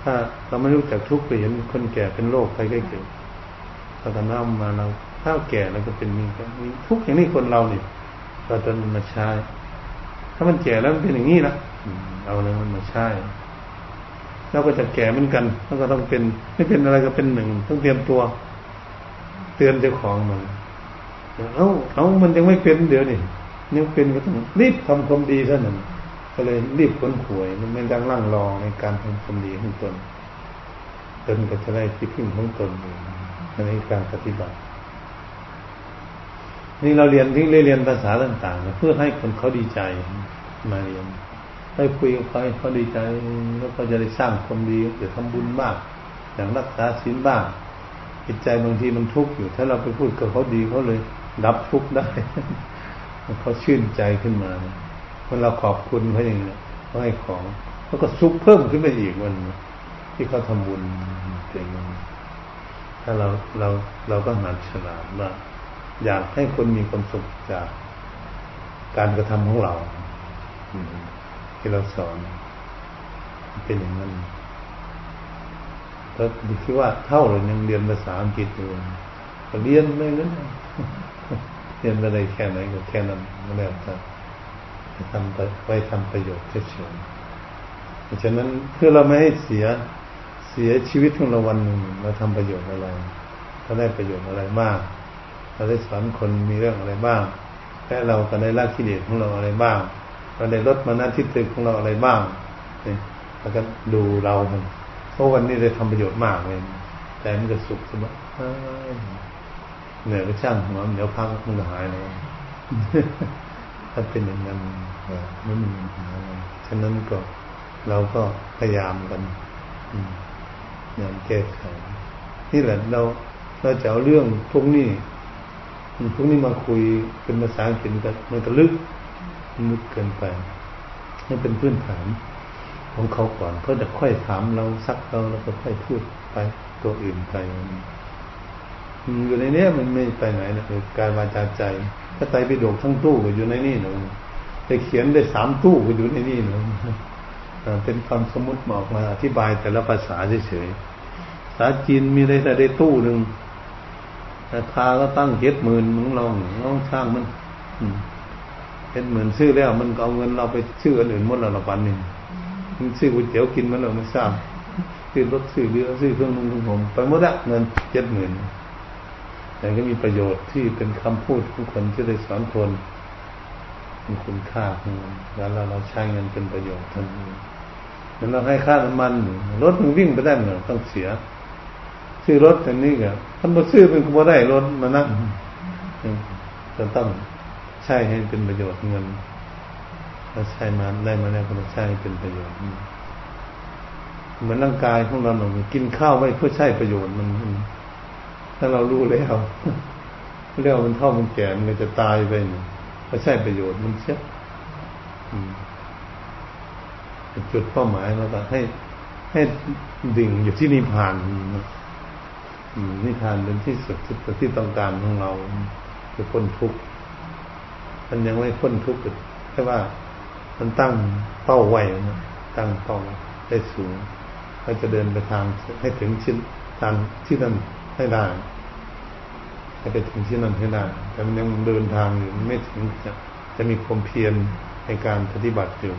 ถ้าเราไม่รู้จักทุกข์ไปเห็นคนแก่เป็นโรคใครก็เกิดเราก็น้ำมาเราถ้าแก่แล้วก็เป็นมีมีทุกข์อย่างนี้คนเราเนี่ยเราจะมาใช้ ถ้ามันแก่แล้วมันเป็นอย่างนี้นะเอาเลยมันมาใช้เราก็จะแก่เหมือนกันแล้วก็ต้องเป็น ไม่เป็นอะไรก็เป็นหนึ่งต้องเตรียมตัว เตือนเจ้าของมันเอ้าเอ้ามันยังไม่เป็นเดี๋ยวนี่ ยังเป็นก็ต้องรีบทำความดีเท่านั้นก็เลยรีบค้นขวยมันไม่ดังร่างรอในการทำความดีของตนตนก็จะได้ที่พึ่งของตนในการปฏิบัติ นี่เราเรียนที่เรียนภาษาต่างๆ เพื่อให้คนเขาดีใจมาเรียนให้คุยกับเขาเขาดีใจแล้วก็จะได้สร้างความดีจะทำบุญมาก อย่างรักษาศีลบ้างจิตใจบางทีมันทุกข์อยู่ ถ้าเราไปพูดกับเขาดีเขาเลย ดับทุกข์ได้ เขาชื่นใจขึ้นมาเมื่อเราขอบคุณเขาอย่างนี้เขาให้ของเขาก็ซุกเพิ่มขึ้นไปอีกวันที่เขาทำบุญเก่งถ้าเราเราเราก็หัดฉลาดว่าอยากให้คนมีความสุขจากการกระทำของเราที่เราสอน เป็นอย่างนั้นแล้วคิดว่าเท่าเลยยังเรียนภาษาอังกฤษอยู่เรียนไม่นั้น เรียนอะไรแค่ไหนก็แค่นั้นไม่แล้วแต่ทำไปไว้ทำประโยชน์เฉยๆเพราะฉะนั้นเพื่อเราไม่ให้เสียเสียชีวิตของเราวันหนึ่งเราทำประโยชน์อะไรเราได้ประโยชน์อะไรมากเราได้สอนคนมีเรื่องอะไรบ้างและเราก็ได้ละกิเลสของเราอะไรบ้างเราได้ลดมานาทิฏฐิของเราอะไรบ้างเนี่ยแล้วก็ดูเราเพราะวันนี้ได้ทำประโยชน์มากเลยแต่มันจะสุขสบาย เหนื่อยก็ช่างหัวเดี๋ยวพักมันก็หายแล้วถ้าเป็นอย่างนั้นไม่มีปัญหาอะไรฉะนั้นก็เราก็พยายามกันอย่างแก้ไขนี่แหละเราเราจะเอาเรื่องพวกนี้พวกนี้มาคุยเป็นภาษาอังกฤษกันมันก็ลึกลึกเกินไปนี่เป็นพื้นฐานของเขาก่อนเขาจะค่อยถามเราซักเราแล้วก็ค่อยพูดไปตัวอื่นไป อยู่ในนี้มันไม่ไปไหนนะคือการวาจาใจถ้าไตไปโดกทั้งตู้ก็อยู่ในนี่หนูไปเขียนได้สามตู้ก็อยู่ในนี่หนูเป็นคำสมมติออกมาอธิบายแต่ละภาษาเฉยๆภาษาจีนมีได้แต่ได้ตู้หนึ่งราคาก็ตั้งเจ็ดหมื่นมึงลองลองช่างมันเจ็ดหมื่นซื้อแล้ว มันเอาเงินเราไปซื้ออันอื่นหมดแล้วละปันหนึ่งมึงซื้อก๋วยเตี๋ยวกินมันเราไม่ทราบซื้อรถซื้อเรือซื้อเครื่องนุ่งผมไปหมดละเงินเจ็ดหมื่น แต่ก็มีประโยชน์ที่เป็นคำพูดของคนที่ได้สอนคนมีคุณค่าของมันแล้วเราเราใช้เงินเป็นประโยชน์ทันทีแล้วเราให้ค่าน้ำมันรถมันวิ่งไปได้เหมือนต้องเสีย ซื้อรถอันนี้ก็ท่านมาซื้อเป็นก็ได้รถมานั่งจะต้องใช้ให้เป็นประโยชน์เงินถ้าใช้มาได้มาแล้วก็ต้องใช้ให้เป็นประโยชน์เหมือนร่างกายของเราหนูกินข้าวไว้เพื่อใช้ประโยชน์มัน ถ้าเรารู้แล้วเรียกมันเท่ามันแก่มันจะตายไปก็ใช้ประโยชน์มันเสียจุดเป้าหมายเราก็ให้ ให้ดิ่งอยู่ที่นิพพานนิทานเป็นที่สุดที่ต้องการของเราคือพ้นทุกข์มันยังไม่พ้นทุกข์แค่ว่ามันตั้งเป้าไว้นะตั้งเป้าได้สูงเราจะเดินไปทางให้ถึงชิ้นทางที่นั่น ให้ได้ให้ไปถึงที่นั่นให้ได้ แต่มันยังเดินทางอยู่ไม่ถึงจะจะมีความเพียรในการปฏิบัติอยู่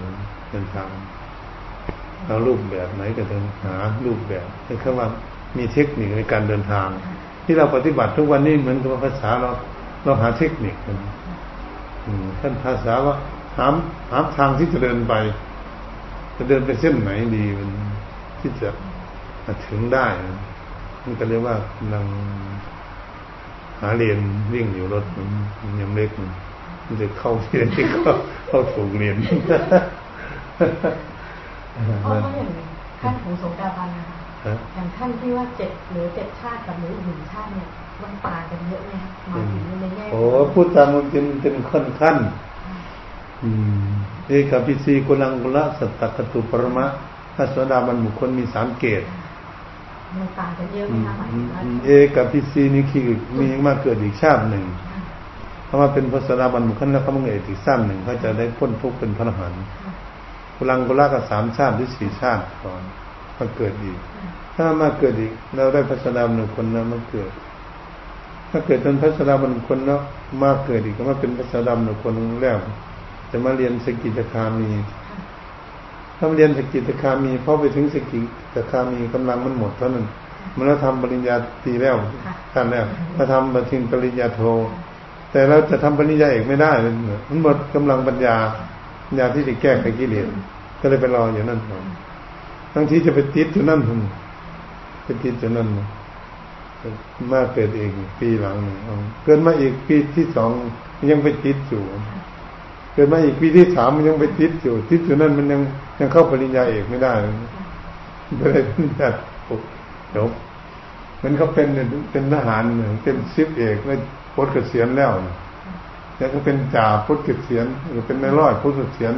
เดินทางเอารูปแบบไหนก็ต้องหารูปแบบให้คำว่ามีเทคนิคในการเดินทาง ที่เราปฏิบัติทุกวันนี้เหมือนกับภาษาเราเราหาเทคนิคกันท่านภาษาว่าหามหามทางที่จะเดินไป จะเดินไปเส้นไหนดีมันที่จะถึงได้ นก็เรียกว่ากำลังหาเรียนวิ่งอยู่รถมันยังเล็กมันจะเข้าเรียนที่เข้าเข้าถูกเรียนอ๋อก็อย่างขั้นของสงกาบันนะคะอย่างท่านที่ว่าเจ็ดหรือเจ็ดชาติกับหรือหนึ่งชาติเนี่ยมันต่างกันเยอะไหมมาถึงในแง่โอ้พูดตามมันเป็นเป็นขั้นขั้นอืมเอกพิสีกุลังกุละสัตตคตุปรมะพระสวสดาบันบุคคลมีสามเกต มันต่างกันเยอะไหมคะหมายถึงว่าเอกพิสีนี่คือมีมาเกิดอีกชาติหนึ่งเพราะว่าเป็นพระสวสดาบันบุคคลแล้วเขามาเกิดอีกชาติหนึ่งเขาจะได้พ้นทุกข์เป็นพระอรหันต์กุลังกุละก็สามชาติหรือสี่ชาติก่อนมาเกิดอีก ถ้ามาเกิดอีกเราได้พระสวสดาบันบุคคลแล้วมาเกิด ถ้าเกิดเป็นพระสวสดาบันบุคคลแล้วมาเกิดอีกก็มาเป็นพระสวสดาบันบุคคลแล้วจะมาเรียนสกิจคามี ถ้าเรียนสกิจคามีพอไปถึงสกิจคามีกำลังมันหมดเท่านั้นมันแล้วทำปริญญาตีแล้วท่านแล้วมาทำมาถึงปริญญาโท แต่เราจะทำปริญญาเอกไม่ได้มันหมดกำลังปัญญาปัญญาที่จะแก้ไขกิเลสก็เลยไปรออยู่นั่นทั้งที่จะไปติดอยู่นั่นไปติดอยู่นั่นมาเกิดเองปีหลังหนึ่งเกิดมาอีกปีที่สองยังไปติดอยู่ กิดมาอีกปีที่สามมันยังไปติดอยู่ติดอยู่นั่นมันยังยังเข้าปริญญาเอกไม่ได้ไม่ได้ปริญญาจบมันเขาเป็นเป็นทหารเป็นซิปเอกแล้วพ้นเกษียณแล้วแล้วก็เป็นจ่าพ้นเกษียณหรือเป็นนายร้อยพ้นเกษียณ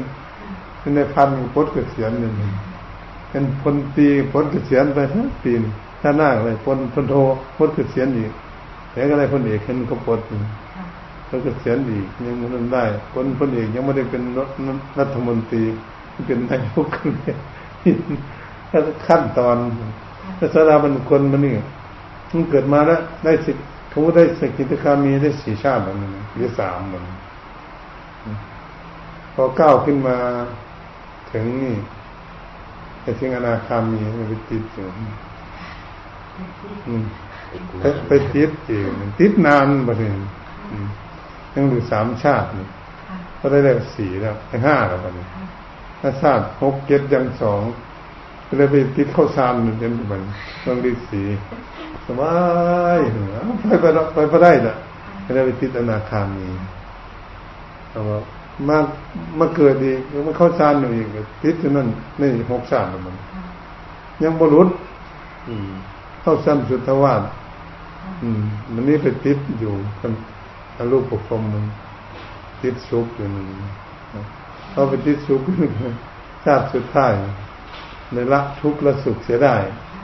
เป็นนายพันพ้นเกษียณหนึ่งเป็นพลตีพ้นเกษียณไปทั้งปีถ้าหน้าเลยพลพลโทพ้นเกษียณอีกแล้วก็ได้พลเอกขึ้นเขา พ้นแล้วก็เสียนอีกยังมันได้คนคนเอกยังไม่ได้เป็นรัฐมนตรีเป็นนายกคนเลยขั้นตอนพระสาราบันคนมันนี่มันเกิดมาแล้วได้สิเขาได้สกิทคามีได้สี่ชาติมันหรือสามมันพอก้าวขึ้นมาถึงนี่ไปถึงอนาคามีไปติดอยู่ไปติดอยู่ติดนานประเด็น ยังอยู่สามชาตินี่ก็ได้ได้สี่แล้วได้ห้าแล้วตอนนี้ถ้าชาติหกเจ็ดยังสองก็เลยไปติดเข้าซามหนึ่งเป็นเหมือนต้องดีสีสบายไปไปไปไปได้ละก็เลยไปติดอนาคามีแต่ว่ามามาเกิดอีกมาเข้าซานหนึ่งอีกติดจนนั่นนี่หกชาติมัน ยังบรุษเข้าซ้ำสุทธวาสอืมมันนี้ไปติดอยู่ ถ้าลูกปกครองมันติดสุขอยู่นึงเขาไปติดสุขชาติสุดท้ายในละทุกข์ละสุขเสียได้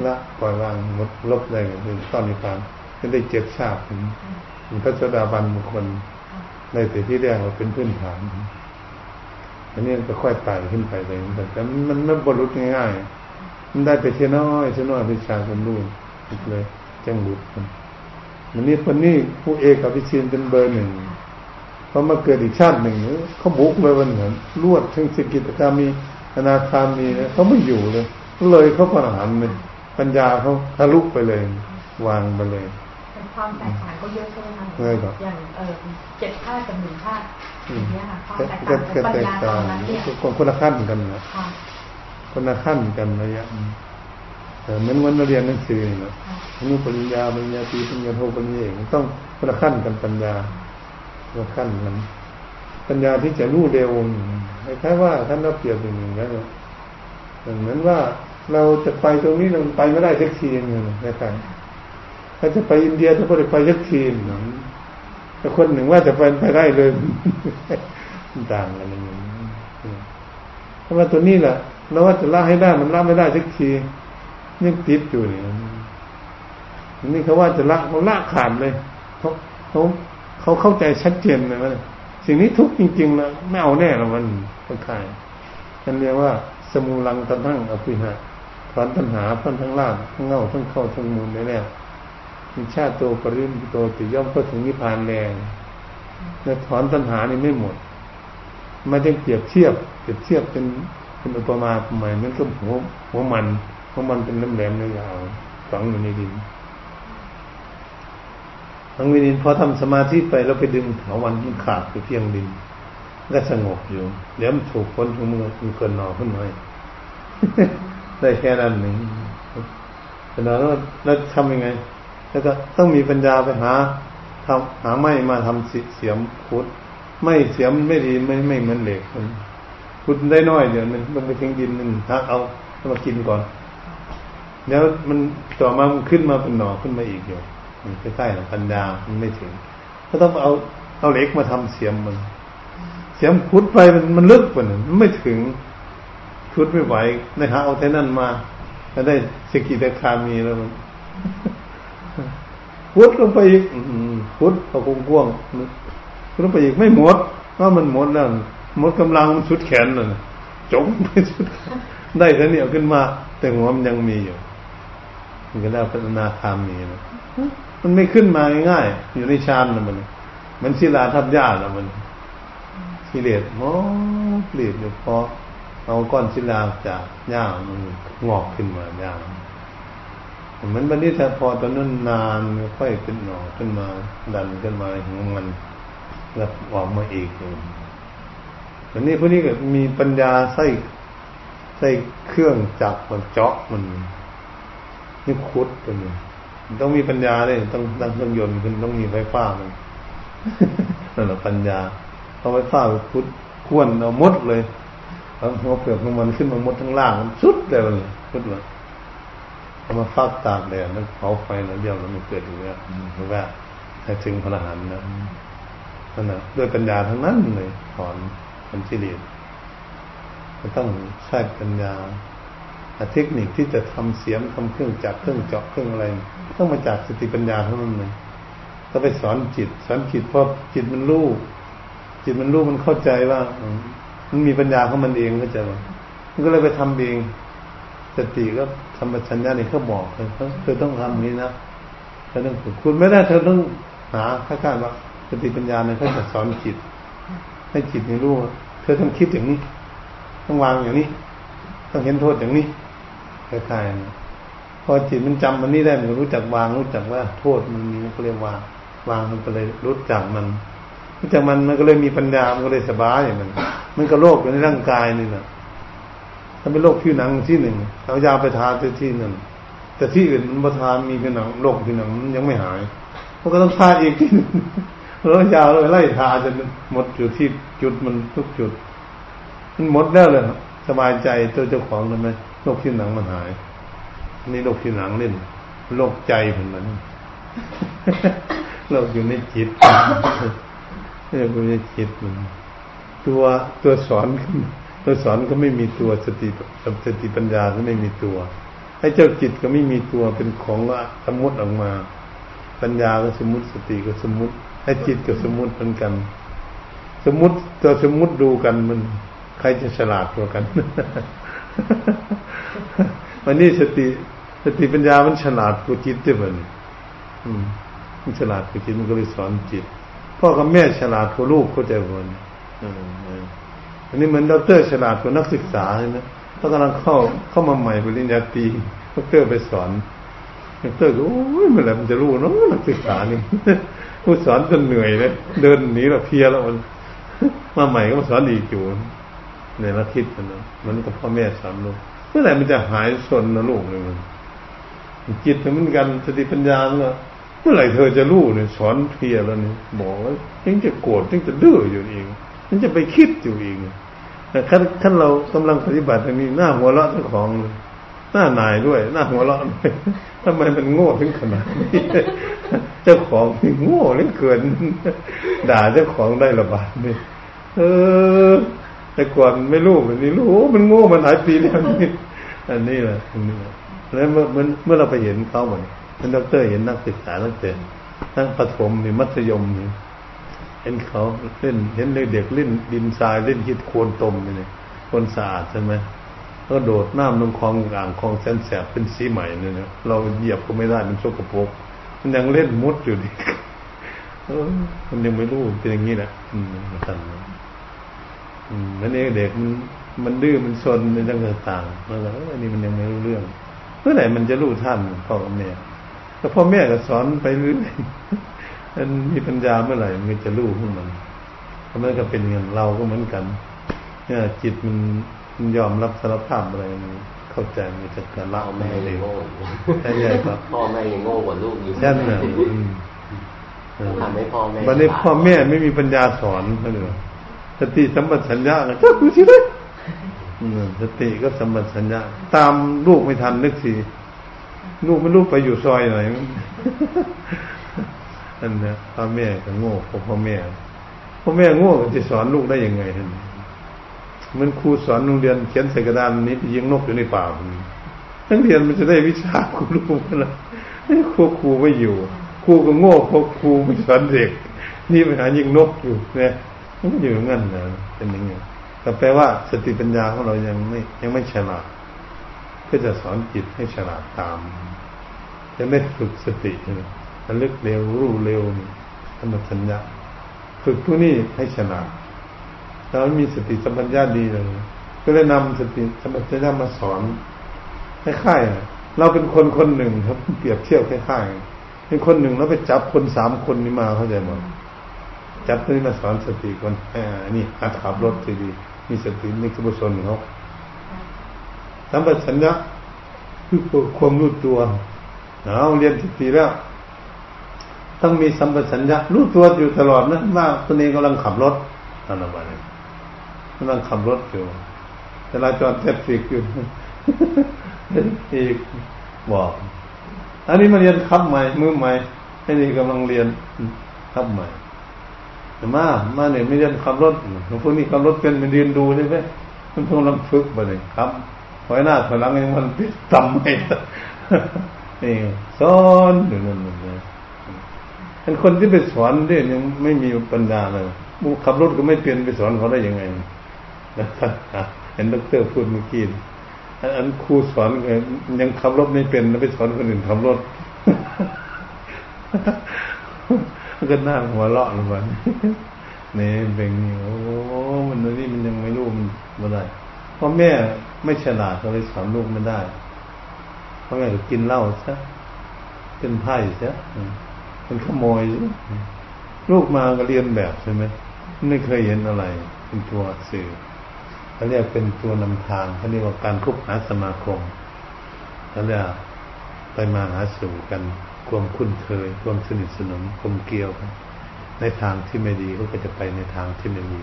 ละปล่อยวางหมดลบได้เป็นตอนนิพพานจะได้เจ็ดชาติเป็นพระสดาบันบุคคลในแต่ที่แรกเราเป็นพื้นฐานอันนี้ก็ค่อยไต่ขึ้นไปเลยแต่มันไม่บรรลุง่ายๆมันได้ไปเท่น้อยเท่น้อยวิชาคนรู้เลยจังหลุด มันอันนี้คนนี้ผู้เอกกับพิชินเป็นเบอร์หนึ่งพอมาเกิดอีกชาติหนึ่งเขาบุกเลยวันเหมือนลวดทั้งสกิจกรรมมีอนาคามีเนี่ยเขาไม่อยู่เลย เลยเขาประหารเลยปัญญาเขาทะลุไปเลย วางไปเลยความแตกต่างก็เยอะใช่ไหมคะอย่างเออเจ็ดธาตุกับหนึ่งธาตุอย่างเงี้ยค่ะความแตกต่างปัญญาตอนนั้นเนี่ยคนละขั้นกันนะคนละขั้นกันระยะ เหมือนวันเราเรียนหนังสือเนาะมีปัญญาปัญญาตีปัญญาโทปัญญาเองต้องคนละขั้นกันปัญญาคนละขั้นกันปัญญาที่จะรู้เร็วคล้ายๆว่าท่านเราเปรียบอย่างนี้นะเหมือนว่าเราจะไปตรงนี้เราไปไม่ได้สักทีนึงนะครับถ้าจะไปอินเดียถ้าไม่ได้ไปสักทีนึงแต่คนหนึ่งว่าจะไปไปได้เลยต่างกันอย่างนี้เพราะว่าตัวนี้แหละเราว่าจะละให้ได้มันละไม่ได้สักที ยังติดอยู่นี่นี่เขาว่าจะละเขาละขาดเลยเขาเขาเขาเข้าใจชัดเจนเลยว่าสิ่งนี้ทุกจริงๆแล้วไม่เอาแน่ละมันคนขายนั่นเรียกว่า สมูลังตันทั้งอภิหะถอนตัณหาพันทั้งล่างทั้งเงาทั้งเข้าทั้งมูลได้แล้วมีชาติโตปริมโตติย่อมก็ถึงนิพพานแรงเนี่ถอนตัณหานี่ไม่หมดมาจะเปรียบเทียบเปรียบเทียบเป็นเป็นอุปมาใหม่มันก็หัวหัวมัน ราะมันเป็นน้ำแหลมยาวฝังอยู่ในดินฝังในดินพอทำสมาธิไปแล้วไปดึงเถาวันที่ขาดไปเพียงดิน ก็สงบอยู่เดี๋ยวมันถูกคนทุกมือมันเกินหนอขึ้นมาได้แค่นั้นหนึ่งแต่แล้วแล้วทำยังไง แล้วก็ต้องมีปัญญาไปหาทำหาไม้มาทำเสียมขุดไม่เสียมไม่ดีไม่ไม่เหมือนเหล็กขุดได้น้อยเดี๋ยวมันต้องไปทิ้งดินหนึ่งทักเอามากินก่อน แล้วมันต่อมามันขึ้นมาเป็นหน่อขึ้นมาอีกอยู่มันใกล้ๆหรอปัญญามันไม่ถึง ก็ต้องเอาเอาเหล็กมาทำเสียมมัน เสียมขุดไปมันมันลึกกว่านั้นมันไม่ถึงขุดไม่ไหวในหาเอาแต่นั่นมาแล้วได้สกิตาคามีแล้วมันขุดลงไปอีกขุดเอากว้างขุดลงไปอีกไม่หมดว่ามันหมดแล้วหมดกำลังมันสุดแขนเลยจมไปสุดได้แค่นี้เอาขึ้นมา แต่หัวมันยังมีอยู่ มันก็ได้พัฒนาคามมีนะมันไม่ขึ้นมาง่ายๆอยู่ในชานนะมัน มันศิลาทับหญ้าแล้วมันกิเลสโอ้เปลี่ยนอยู่พอเอาก้อนศิลาจากหญ้ามันงอกขึ้นมาหญ้ามันบันนี้แต่พอตอนนั้นนานค่อยขึ้นหนอขึ้นมา ดันขึ้นมาของมันแล้วออกมาอีกอันนี้พวกนี้ก็มีปัญญาใส่ใส่เครื่องจักรมันเจาะมัน นี่คุดตัวนี้ต้องมีปัญญาเลยต้องตั้งเครื่องยนต์ขึ้นต้องมีไฟฟ้ามันนั่นแหละปัญญาเอาไฟฟ้าไปคุดควนเอามดเลยเอาหัวเปลือกของมันขึ้นมามดทั้งล่างมันสุดเลยเลยสุดเลยเอามาฟักตากแดดแล้วเผาไฟแล้วเดียวแล้วมันเกิดอยู่แล้วเพราะว่าให้ถึงพระหันนะนั่นแหละด้วยปัญญาทั้งนั้นเลยถอนมันจิเลสจะต้องใช้ปัญญา เทคนิคที่จะทำเสียงทำเครื่องจักรเครื่องเจาะเครื่องอะไรต้องมาจากสติปัญญาเท่านั้นเลยก็ไปสอนจิต สอนจิตเพราะจิตมันรู้จิตมันรู้มันเข้าใจว่ามันมีปัญญาของมันเองก็จะมันก็เลยไปทำเองสติก็ธรรมชัญญานี่เขาบอกเธอเธอต้องทำนี้นะเธอต้องฝึกคุณไม่ได้เธอต้องหาข้าการว่าสติปัญญาเนี่ยเขาจะสอนจิต ให้จิตในรู้เธอต้องคิดอย่างนี้ ต้องวางอย่างนี้ ต้องเห็นโทษอย่างนี้ คล้ายๆพอจิตมันจำมันนี่ได้มันรู้จักวางรู้จักว่า โทษมันมีมันก็เลยวางวางมันก็เลยรู้จักมันรู้จักมันมันก็เลยมีปัญญามันก็เลยสบายอย่างมัน มันก็โรคอยู่ในร่างกายนี่แหละถ้าเป็นโรคผิวหนังที่หนึ่งเอายาไปทาที่หนึ่งแต่ที่อื่นมันประทานมีผิวหนังโรคผิวหนังมันยังไม่หายมันก็ต้องทาอีกที่หนึ่งแล้วยาเลยไล่ทาจนหมดอยู่ที่จุดมันทุกจุด มันหมดแล้วเลยสบายใจตัวเจ้าของเลยไหม โรคผิวหนังมันหาย นี่โรคผิวหนังเล่นโรคใจเหมือนมันโรคอยู่ในจิตโรคอยู่ในจิตมันตัวตัวสอนตัวสอนก็ไม่มีตัวสติสติปัญญาก็ไม่มีตัวให้เจ้าจิตก็ไม่มีตัวเป็นของว่าสมมติออกมา ปัญญาก็สมมติสติก็สมมติให้จิตก็สมมติเหมือนกัน สมมติตัวสมมติดูกันมัน ใครจะฉลาดกว่ากัน วันนี้สติสติปัญญามันฉลาดกว่าจิตด้วยมันมันฉลาดกว่าจิตมันก็เลยสอนจิตพ่อกับแม่ฉลาดกว่าลูกเข้าใจมันอันนี้เหมือนดรฉลาดกว่านักศึกษาเลยนะเขากำลังเข้าเข้ามาใหม่ปริญญาตรีดรไปสอนดรก็โอ้ยเมื่อไหร่มันจะรู้เนาะนักศึกษานี่ผู้สอนจนเหนื่อยเลยเดินหนีเราเพียแล้วมันมาใหม่ก็มาสอนอีกอยู่เนี่ยเราคิดกันนะมันกับพ่อแม่สอนลูก มื่อไหร่มันจะหายสนนะลูกเลยมันจิตเหมือนกันสติปัญญาเนาะเมื่อไหร่เธอจะรู้เนี่ยสอนเพียแล้วเนี่ยบอกว่ายังจะโกรธยังจะดื้ออยู่เองมันจะไปคิดอยู่เองแต่ขั้นขั้นเรากำลังปฏิบัติอันนี้หน้าหัวเราะเจ้าของเลยหน้าหนายด้วย หน้าหัวเราะด้วยทำไมมันโง่ถึงขนาดนี้เจ้าของโง่เหลือเกิน ด่าเจ้าของได้ระบาดนี่เออ แต่ก่อนไม่รู้แบบนี้รู้มันโง่มันหลายปีแล้วนี่ อันนี้แหละอันนี้แหละแล้วเมื่อเมื่อเราไปเห็นเขาเหมือนเป็นด็อกเตอร์เห็นนักศึกษาตั้งแต่ทั้งประถมมีมัธยมนี่เห็นเขาเล่นเห็นเด็กเล่นดินทรายเล่นคิดโคนตมนี่คนสะอาดใช่ไหมก็โดดน้ำลงคลองอ่างคลองแสนแสบเป็นสีใหม่เนี่ยเราเหยียบก็ไม่ได้มันโชกโปกมันยังเล่นมุดอยู่ดิมันยังไม่รู้เป็นอย่างนี้แหละอืมท่านอืมนั่นเองเด็กมัน มันดื้อมันซนในเรื่องต่างๆมันก็อันนี้มันยังไม่รู้เรื่องเมื่อไหร่มันจะรู้ท่านพ่อกับแม่แต่พ่อแม่ก็สอนไปเรื่อยมันมีปัญญาเมื่อไหร่มันจะรู้ของมันมันก็เป็นอย่างเราก็เหมือนกัน เนี่ย จิตมันมันยอมรับสารภาพอะไรมันเข้าใจมันจะการละแม่ยังโง่ใช่ใช่ครับพ่อแม่ยังโง่กว่าลูกอยู่ใช่น่ะทำให้พ่อแม่วันนี้พ่อแม่ไม่มีปัญญาสอนเขาเลยสติสัมปชัญญะก็จ้าดูสิเลย สติก็สัมปชัญญะตามลูกไม่ทันนึกสิลูกไม่รู้ไปอยู่ซอยไหนอันนี้พ่อแม่ก็โง่พ่อพ่อแม่พ่อแม่โง่จะสอนลูกได้ยังไงท่านมันครูสอนโรงเรียนเขียนใส่กระดานนี้ยิงนกอยู่ในป่านักเรียนมันจะได้วิชาครูลูกนะครูครูไม่อยู่ครูก็โง่เพราะครูไม่สอนเด็ก นี่ไปหายิงนกอยู่เนี่ยมันอยู่งั้นนะเป็นอย่างนี้แต่แปลว่าสติปัญญาของเรายังไม่ยังไม่ฉลาดเพื่อจะสอนจิตให้ฉลาดตามยังไม่ฝึกสติระลึกเร็วรู้เร็วนิธรรมสัญญาฝึกผู้นี้ให้ฉลาดเรามีสติสัมปชัญญะดีเลยก็เลยนำสติสัมปชัญญะมาสอนคล้ายๆเราเป็นคนคนหนึ่งครับเปรียบเทียบคล้ายๆเป็นคนหนึ่งแล้วไปจับคนสามคนนี้มาเข้าใจไหมจับนี่มาสอนสติคนอ่านี่หัดขับรถดี มีสติมีกุศลเขาสัมปชัญญะคือความรู้ตัวเอาเรียนสติแล้ว ต้องมีสัมปชัญญะรู้ตัวอยู่ตลอดนะว่าตัวเองกำลังขับรถอะไรแบบนี้กำลังขับรถอยู่จราจรแทบฟิกอยู่อีกบอกอันนี้มาเรียนขับใหม่มือใหม่อันนี้กำลังเรียนขับใหม่ มามาเนี่ยไม่เรียนขับรถพวกนี้ขับรถเป็นมันเรียนดูใช่ไหมมันต้องลองฝึกไปเลยครับไว้หน้าถอยหลังยังมันติดต่ำไม่นี่สอนอยู่นั่นเลยเป็นคนที่ไปสอนเนี่ยยังไม่มีปัญญาเลยมูขับรถก็ไม่เปลี่ยนไปสอนเขาได้ยังไงนะครับเห็นดรพูดเมื่อกี้อันครูสอนยังขับรถไม่เป็นแล้วไปสอนคนอื่นขับรถ ก็น่าหัวเราะลงไปเนี่ยเป็นนี่โอ้มันนี่มันยังไม่รู้มันไม่ได้เพราะแม่ไม่ฉลาดก็เลยสอนลูกไม่ได้เพราะแม่ก็กินเหล้าซะเป็นไพ่ซะเป็นขโมยซะลูกมาก็เรียนแบบใช่ไหมไม่เคยเห็นอะไร เป็นตัวสื่อเขาเรียกเป็นตัวนำทางเขาเรียกว่าการคบหาสมาคมเขาเรียกไปมาหาสู่กัน ความคุ้นเคย ความสนิทสนมความเกี่ยวกันในทางที่ไม่ดีก็จะไปในทางที่ไม่ดี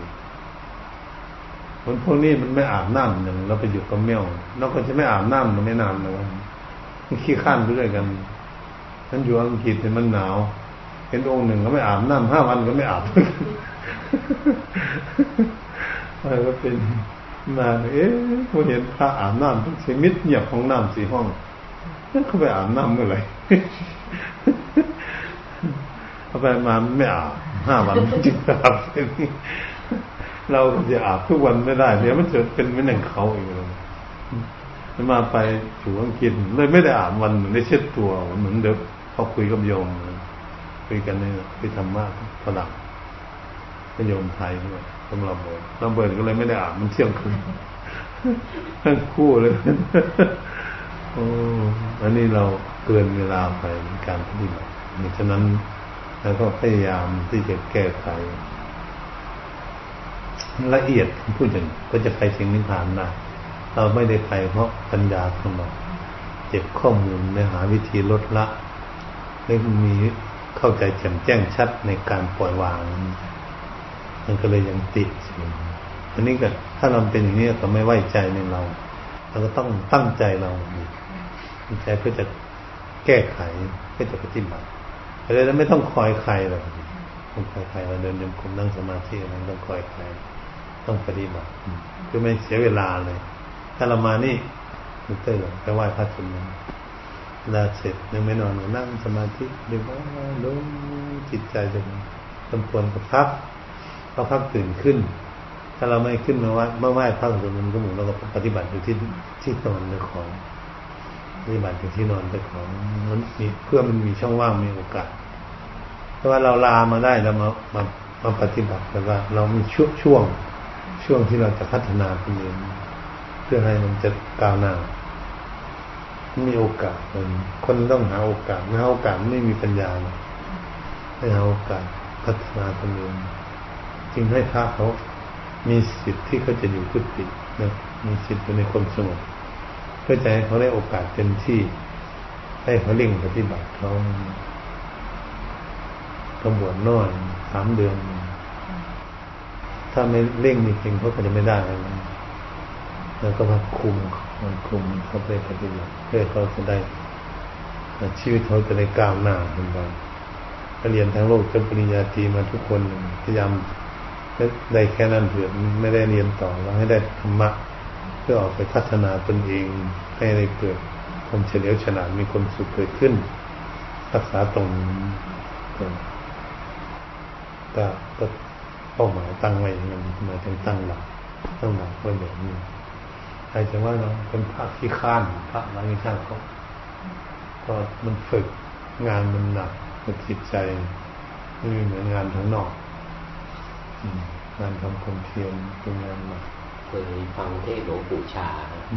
คนพวกนี้มันไม่อาบน้ำอย่งเราไปอยู่กับเมี่ยวเราก็จะไม่อาบน้ำมันไม่นานเลยมันขี้ข้านไปด้วยกันฉันอยู่อังกฤษเนี่ยมันหนาว เห็นองค์หนึ่งก็ไม่อาบน้ำห้าวันก็ไม่อาบมันก็เป็นมาเอ๊ะพอเห็นพระอาบน้ำต้องใช้มิดเงียบของน้ำสี่ห้องนั่นเขาไปอาบน้ำเมื่อไหร่ เขาไปมาไม่อาบห้าวันจึงอาบเราจะอาบทุกวันไม่ได้ เดี๋ยวมันจะเป็นไม่หนึ่งเขาอีกเลยมาไปถูอังกฤษเลยไม่ได้อาบวันได้เช็ดตัวเหมือนเด็กเขาคุยกับโยมคุยกันเนี่ยคุยธรรมะฝรั่งก็โยมไทยด้วยต้องระเบิดระเบิดก็เลยไม่ได้อาบมันเที่ยงคืนทั้งคู่เลยโอ้อันนี้เรา เกินเวลาไปในการปฏิบัติฉะนั้นแล้วก็พยายามที่จะแก้ไขละเอียดพูดอย่างก็จะไปสิ่งนิพพานได้เราไม่ได้ไปเพราะปัญญาของเราเจ็บข้อมูลในหาวิธีลดละไม่มีเข้าใจแจ่มแจ้งชัดในการปล่อยวาง มันก็เลยยังติดอันนี้ก็ถ้าเราเป็นอย่างนี้ก็ไม่ไว้ใจในเรา เราก็ต้องตั้งใจเราตั้งใจเพื่อจะ แก้ไขเพื่อจะปฏิบัติอะไรแล้วไม่ต้องคอยใครหรอกต้องคอยใครเราเดินจงกรมนั่งสมาธิอะไรต้องคอยใครต้องปฏิบัติคือไม่เสียเวลาเลย ถ้าเรามานี่มุเตอร์ไปไหว้พระจุลเวลาเสร็จยังไม่นอนนั่งสมาธิดูว่าลงจิตใจจะสมควรกับพักพอพักตื่นขึ้น ถ้าเราไม่ขึ้นมาว่าเมื่อไหว้พระจุลมันก็หมุนเราก็ปฏิบัติอยู่ที่ที่นอนในของ ปฏิบัติอยู่ที่นอนในของมันมีเพื่อมันมีช่องว่างมีโอกาสถ้าว่าเราลามาได้เรามามามาปฏิบัติแต่ว่า เรามีช่วงช่วงช่วงที่เราจะพัฒนาตัวเองเพื่อให้มันจะก้าวหน้ามีโอกาสมันคนต้องหาโอกาสไม่หาโอกาสไม่มีปัญญาไม่หาโอกาสพัฒนาตัวเองจึงให้พระเขามีสิทธิ์ที่เขาจะอยู่กุฏินะมีสิทธิ์อยู่ในความสงบ เพื่อจะให้เขาได้โอกาสเต็มที่ ให้เขาเร่งปฏิบัติเขาตำบวชน้อยสามเดือน ถ้าไม่เร่งจริงๆเขาก็จะไม่ได้แล้วแล้วก็มาคุมมันคุมเขาไปปฏิบัติเพื่อเขาจะได้ชีวิตเขาจะได้ก้าวหน้าขึ้นไปเรียนทั้งโลกจบปริญญาตรีมาทุกคนพยายามได้แค่นั้นเถิดไม่ได้เรียนต่อเราให้ได้ธรรมะ เพื่อออกไปพัฒนาตนเองให้ได้เกิดความเฉลียวฉลาดมีความสุขเกิดขึ้น รักษาตรงก็ก็เป้าหมายตั้งไว้มันหมายถึงตั้งหลักตั้งหลักไว้แบบนี้ใครจะว่าเราเป็นพระขี้ข้านพระอะไรขี้ข้านเขาก็มันฝึกงานมันหนักมันจิตใจไม่เหมือนงานทางนอกงานทำความเพียรเป็นงานหนัก เคยฟังเทศน์หลวงปู่ชา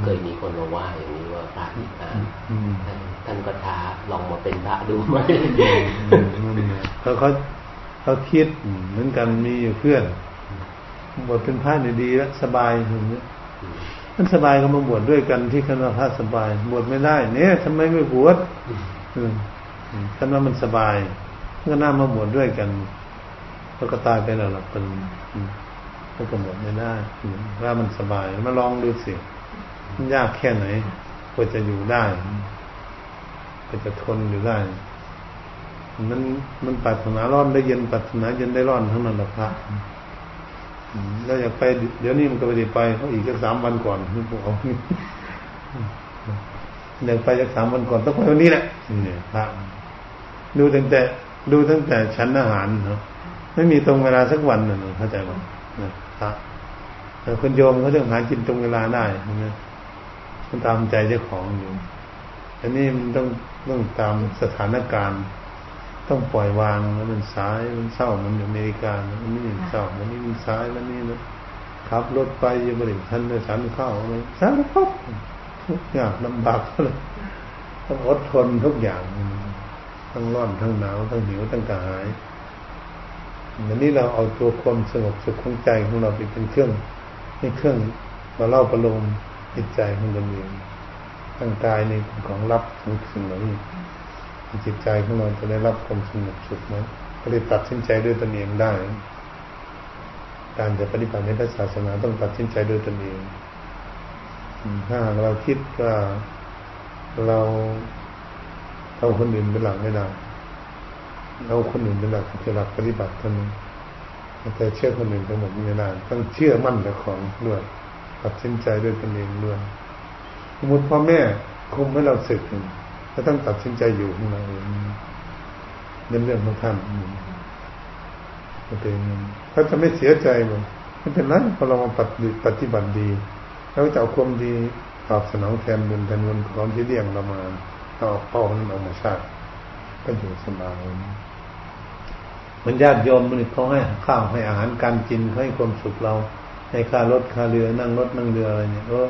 เคยมีคนมาว่าอย่างนี้ว่าพระนิพพานท่านท่านก็ท้าลองมาเป็นพระดูไหมเขาเขาเขาคิดเหมือนกันมีอยู่เพื่อนบวชเป็นพระดีๆแล้วสบายอย่างนี้มันสบายก็มาบวชดด้วยกันที่คณะพระสบาย บวชไม่ได้ เนี่ยทำไมไม่บวชคณะมันสบายก็น่ามาบวชดด้วยกันแล้วก็ตายไปแล้วล่ะเป็น ก็กำหนดไม่ได้ว่ามันสบายมาลองดูสิมันยากแค่ไหนกว่าจะอยู่ได้กว่าจะทนอยู่ได้มันมันปัถนาร้อนได้เย็นปัถนาเย็นได้ร้อนทั้งนั้นแหละพระแล้วอยากไป เดี๋ยวนี้มันก็ไปไปเขาอีกแค่สามวันก่อนพวกเขาอยากไปจากสามวันก่อนต้องไปวันนี้แหละเนี่ยพระดูตั้งแต่ ดูตั้งแต่ชั้นอาหารเนาะไม่มีตรงเวลาสักวันนะเข้าใจไหม นะครับแต่คนโยมเขาต้องหากินตรงเวลาได้นะมันตามใจเจ้าของอยู่ อันนี้มันต้องต้องตามสถานการณ์ ต้องปล่อยวางแล้วมันสายมันเศร้ามันอยู่อเมริกามันนี่เศร้ามันนี่มันสายแล้วนี่นะขับรถไปยังไม่ได้ทันเลยสันเข้าเลยสารพัดทุกอย่างลำบากเลยต้องอดทนทุกอย่าง ทั้งร้อนทั้งหนาวทั้งหิวทั้งกระหาย อันนี้เราเอาตัวความสงบสุขของใจของเราไปเป็นเครื่องเป็นเครื่องมาเล่าประโลมจิตใจของตนเองร่างกายนี่เป็นของรับของสิ่งเหล่านี้จิตใจของเราจะได้รับความสงบสุขไหมก็เลยตัดสินใจด้วยตนเองได้ การจะปฏิบัติในพระศาสนาต้องตัดสินใจด้วยตนเองถ้าเราคิดว่าเราเอาคนอื่นเป็นหลักไม่ได้ เอาคนอื่นเป็นหลักเป็นหลักปฏิบัติเท่านั้นแต่เชื่อคนอื่นทั้งหมดไม่ได้ต้องเชื่อมั่นในของด้วยตัดสินใจด้วยตนเองด้วยสมมติพ่อแม่คุมให้เราศึกก็ต้องตัดสินใจอยู่ของเราเองเป็นเรื่องของท่านเป็นเขาจะไม่เสียใจมั้ไม่เป็นไรพอเรามาปฏิบัติดีเราจะเอาความดีตอบสนองแทนบุญแทนบุญของที่เลี้ยงเรามาเอาเป้านั้นออกมาชาติ ก็อยู่สบายมันญาติโยมมันเขาให้ข้าวให้อาหารการกินเขาให้ความสุขเรา ให้ค่ารถค่าเรือนั่งรถนั่งเรืออะไรเนี่ยเออ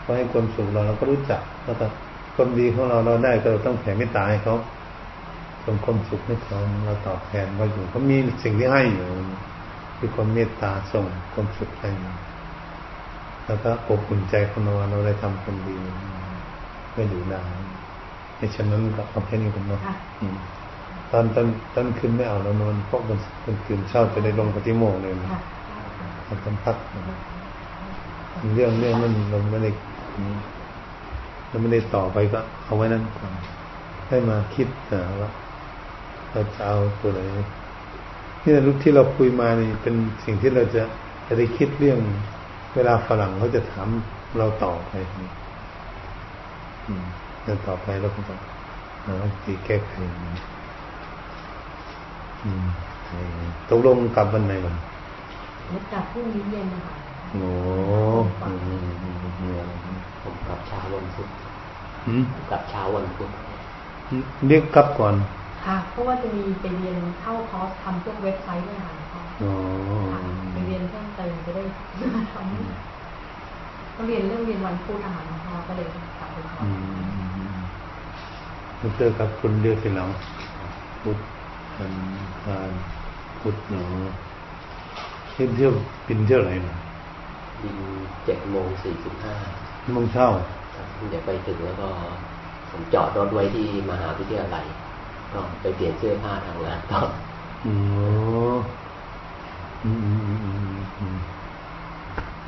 เขาให้ความสุขเราเราก็รู้จักแล้วก็ความดีของเราเราได้ก็ต้องแผ่เมตตาให้เขาส่งความสุขให้เขาเราตอบแทนเขาอยู่เขามีสิ่งที่ให้อยู่คือความเมตตาส่งความสุขให้แล้วก็อบอุ่นใจของเราเราได้ทำความดีก็อยู่ได้ ในฉะนั้นก็เอาแค่นี้ผมเนาะตอนตอนตอนคืนไม่เอาแล้วนอนเพราะมันมันคืนเช้าจะได้ลงปฏิโมกเลยนะทำพักเรื่องเรื่องนั้นเราไม่ได้เราไม่ได้ต่อไปก็ เอาไว้นั่นก่อนให้มาคิดนะว่าเราจะเอาตัวไหนนี่รู้ที่เราคุยมานี่เป็นสิ่งที่เราจะจะได้คิดเรื่อง เวลาฝรั่งเขาจะถามเราต่อไปอืม จะต่อไปเราก็ต้องหาวิแก้ไขตกลงกลับวันไหนก่อนกลับพรุ่งนี้เย็นนะคะโอ้ผมกลับเช้าวันพุธกลับเช้าวันพุธเรียกกลับก่อนค่ะเพราะว่าจะมีไปเรียนเข้าคอร์สทำพวกเว็บไซต์ด้วยค่ะไปเรียนเพิ่มเติมจะได้มาทำ เขาเรียนเรื่องเรียนวันพุธอาหารพ่อก็เลยกลับไปคอร์สเจอกับคุณเรียกทีหลังพุธวันพานพุธหนอเที่ยวเที่ยวบินเที่ยวไหนมาบินเจ็ดโมงสี่สิบห้าโมงเช้าเดี๋ยวไปถึงแล้วก็ผมจอดรถไว้ที่มหาวิทยาลัยก็ไปเปลี่ยนเสื้อผ้าทางร้านต่ออืม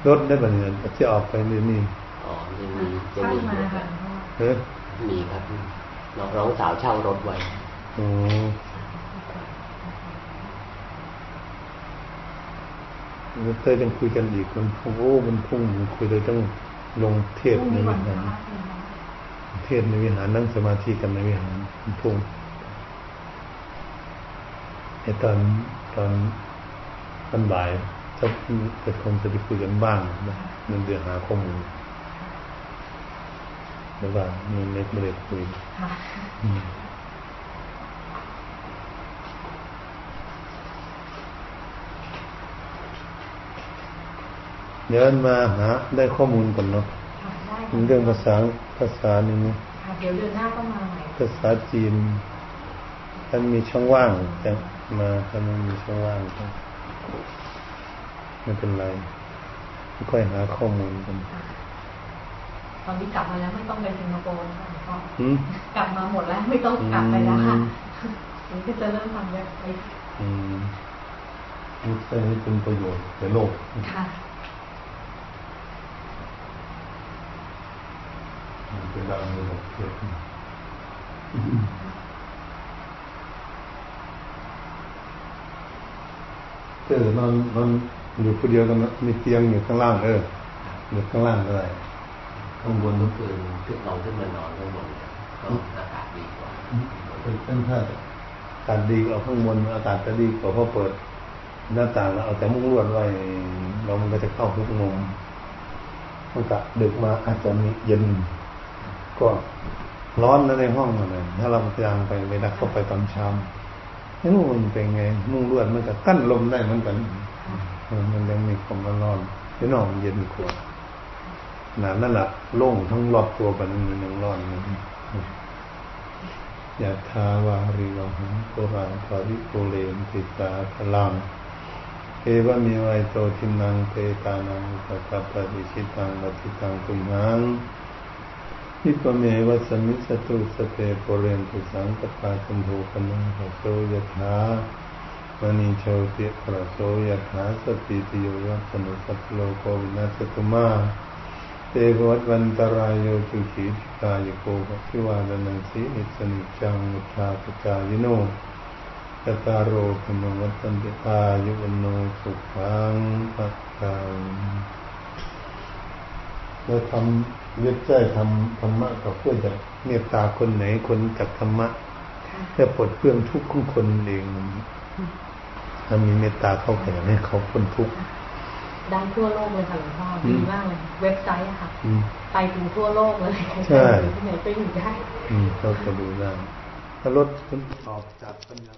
รถได้แบบนี้จะออกไปนี่นี่อ๋อยังมีจะมีเฮ้มีครับน้องสาวเช่ารถไว้อเคยต้องคุยกันอีกมันพุ่งโอ้มันพุ่งมันคุยเลยต้องลงเทศพรุ่งในนี้วิวันพหารระใช่ไหมคะเทศในวิหารนั่งสมาธิกันในวิหารมันพุ่งไอตอนตอนตอนบ่าย จะจะคงจะไปคุยกันบ้างนะมันเดือหาข้อมูลแล้วว่ามีเน็ตไม่ได้คุยค่ะอืมเดี๋ยวมาหาได้ข้อมูลก่อนเนาะค่ะได้เรื่องภาษาภาษานี่นะค่ะเดี๋ยวเดือนหน้าก็มาใหม่ภาษาจีนถ้ามีช่องว่างจะมาถ้าไม่มีช่องว่างก็ ไม่เป็นไรค่อยหาข้อมูลกันค่ะตอนนี้กลับมาแล้วไม่ต้องไปสิงคโปร์แล้วค่ะหลวงพ่ออืมกลับมาหมดแล้วไม่ต้องกลับไปแล้วค่ะอืมผมก็จะเริ่มทำเว็บไซต์อืมรู้สึกให้เป็นประโยชน์แก่โลกค่ะมันเป็นดังในโลกเกิดขึ้นเออนอนนอน อยู่คนเดียวกันนะมีเตียงอยู่ข้างล่างเอออยู่ข้างล่างก็ได้ข้างบนเมื่อคืนขึ้นลองขึ้นมานอนข้างบนก็อากาศดีกว่าเป็นเป็นถ้าอากาศดีเอาข้างบนอากาศจะดีกว่าเพราะเปิดหน้าต่างแล้วเอาแต่มุ้งลวดไว้เรามันก็จะเข้าทุกมุมมันกะดึกมาอาจจะมีเย็น ก็ร้อนนะในห้องนั่นเลยถ้าเราพยายามไปเวลาเข้าไปตอนเช้าไม่รู้มันเป็นไง มุ้งลวดมันก็กั้นลมได้เหมือนกันเออ มันยังมีความร้อนที่นอกมันเย็นกว่าหนานั่นแหละโล่งทั้งรอบตัวกันมันยังร้อนอยู่ยะทาวาริวหังปุราภริปุเรนติสาพลังเอวะเมวัยโตทินังเปตานังอุปกัปปะริชิตังวัติตังตุมหังนิปเมวะสมิสตุสเปปุเรนตุสังกปาคัมโภคนังหโสยะถา มณีโชติปะโสยะถาสติติโยยัสนุสัพพโลกวินาศตุมาเตวะวันตรายโยจุขีติกายโกภพิวาดนังสีนิสนิจังมุทาปจายโนกตารโรธรรมวัตันติอายุวันโนสุขังปัตตังเราทำเว็บไซต์ทำธรรมะก็เพื่อจะเมตตาคนไหนคนจากธรรมะค่ะเพื่อปลดเปลื้องทุกข์ของคนเอง ถ้ามีเมตตาเข้าแก่ให้เขาพ้นทุกข์ได้ทั่วโลกเลยค่ะหลวงพ่ออืดีมมากเลย เว็บไซต์อะค่ะอืมไปถึงทั่วโลกเลยใช่ที่ไหนก็อยู่ได้อืมเขาจะดูได้ถ้ารถออกจากปัญญา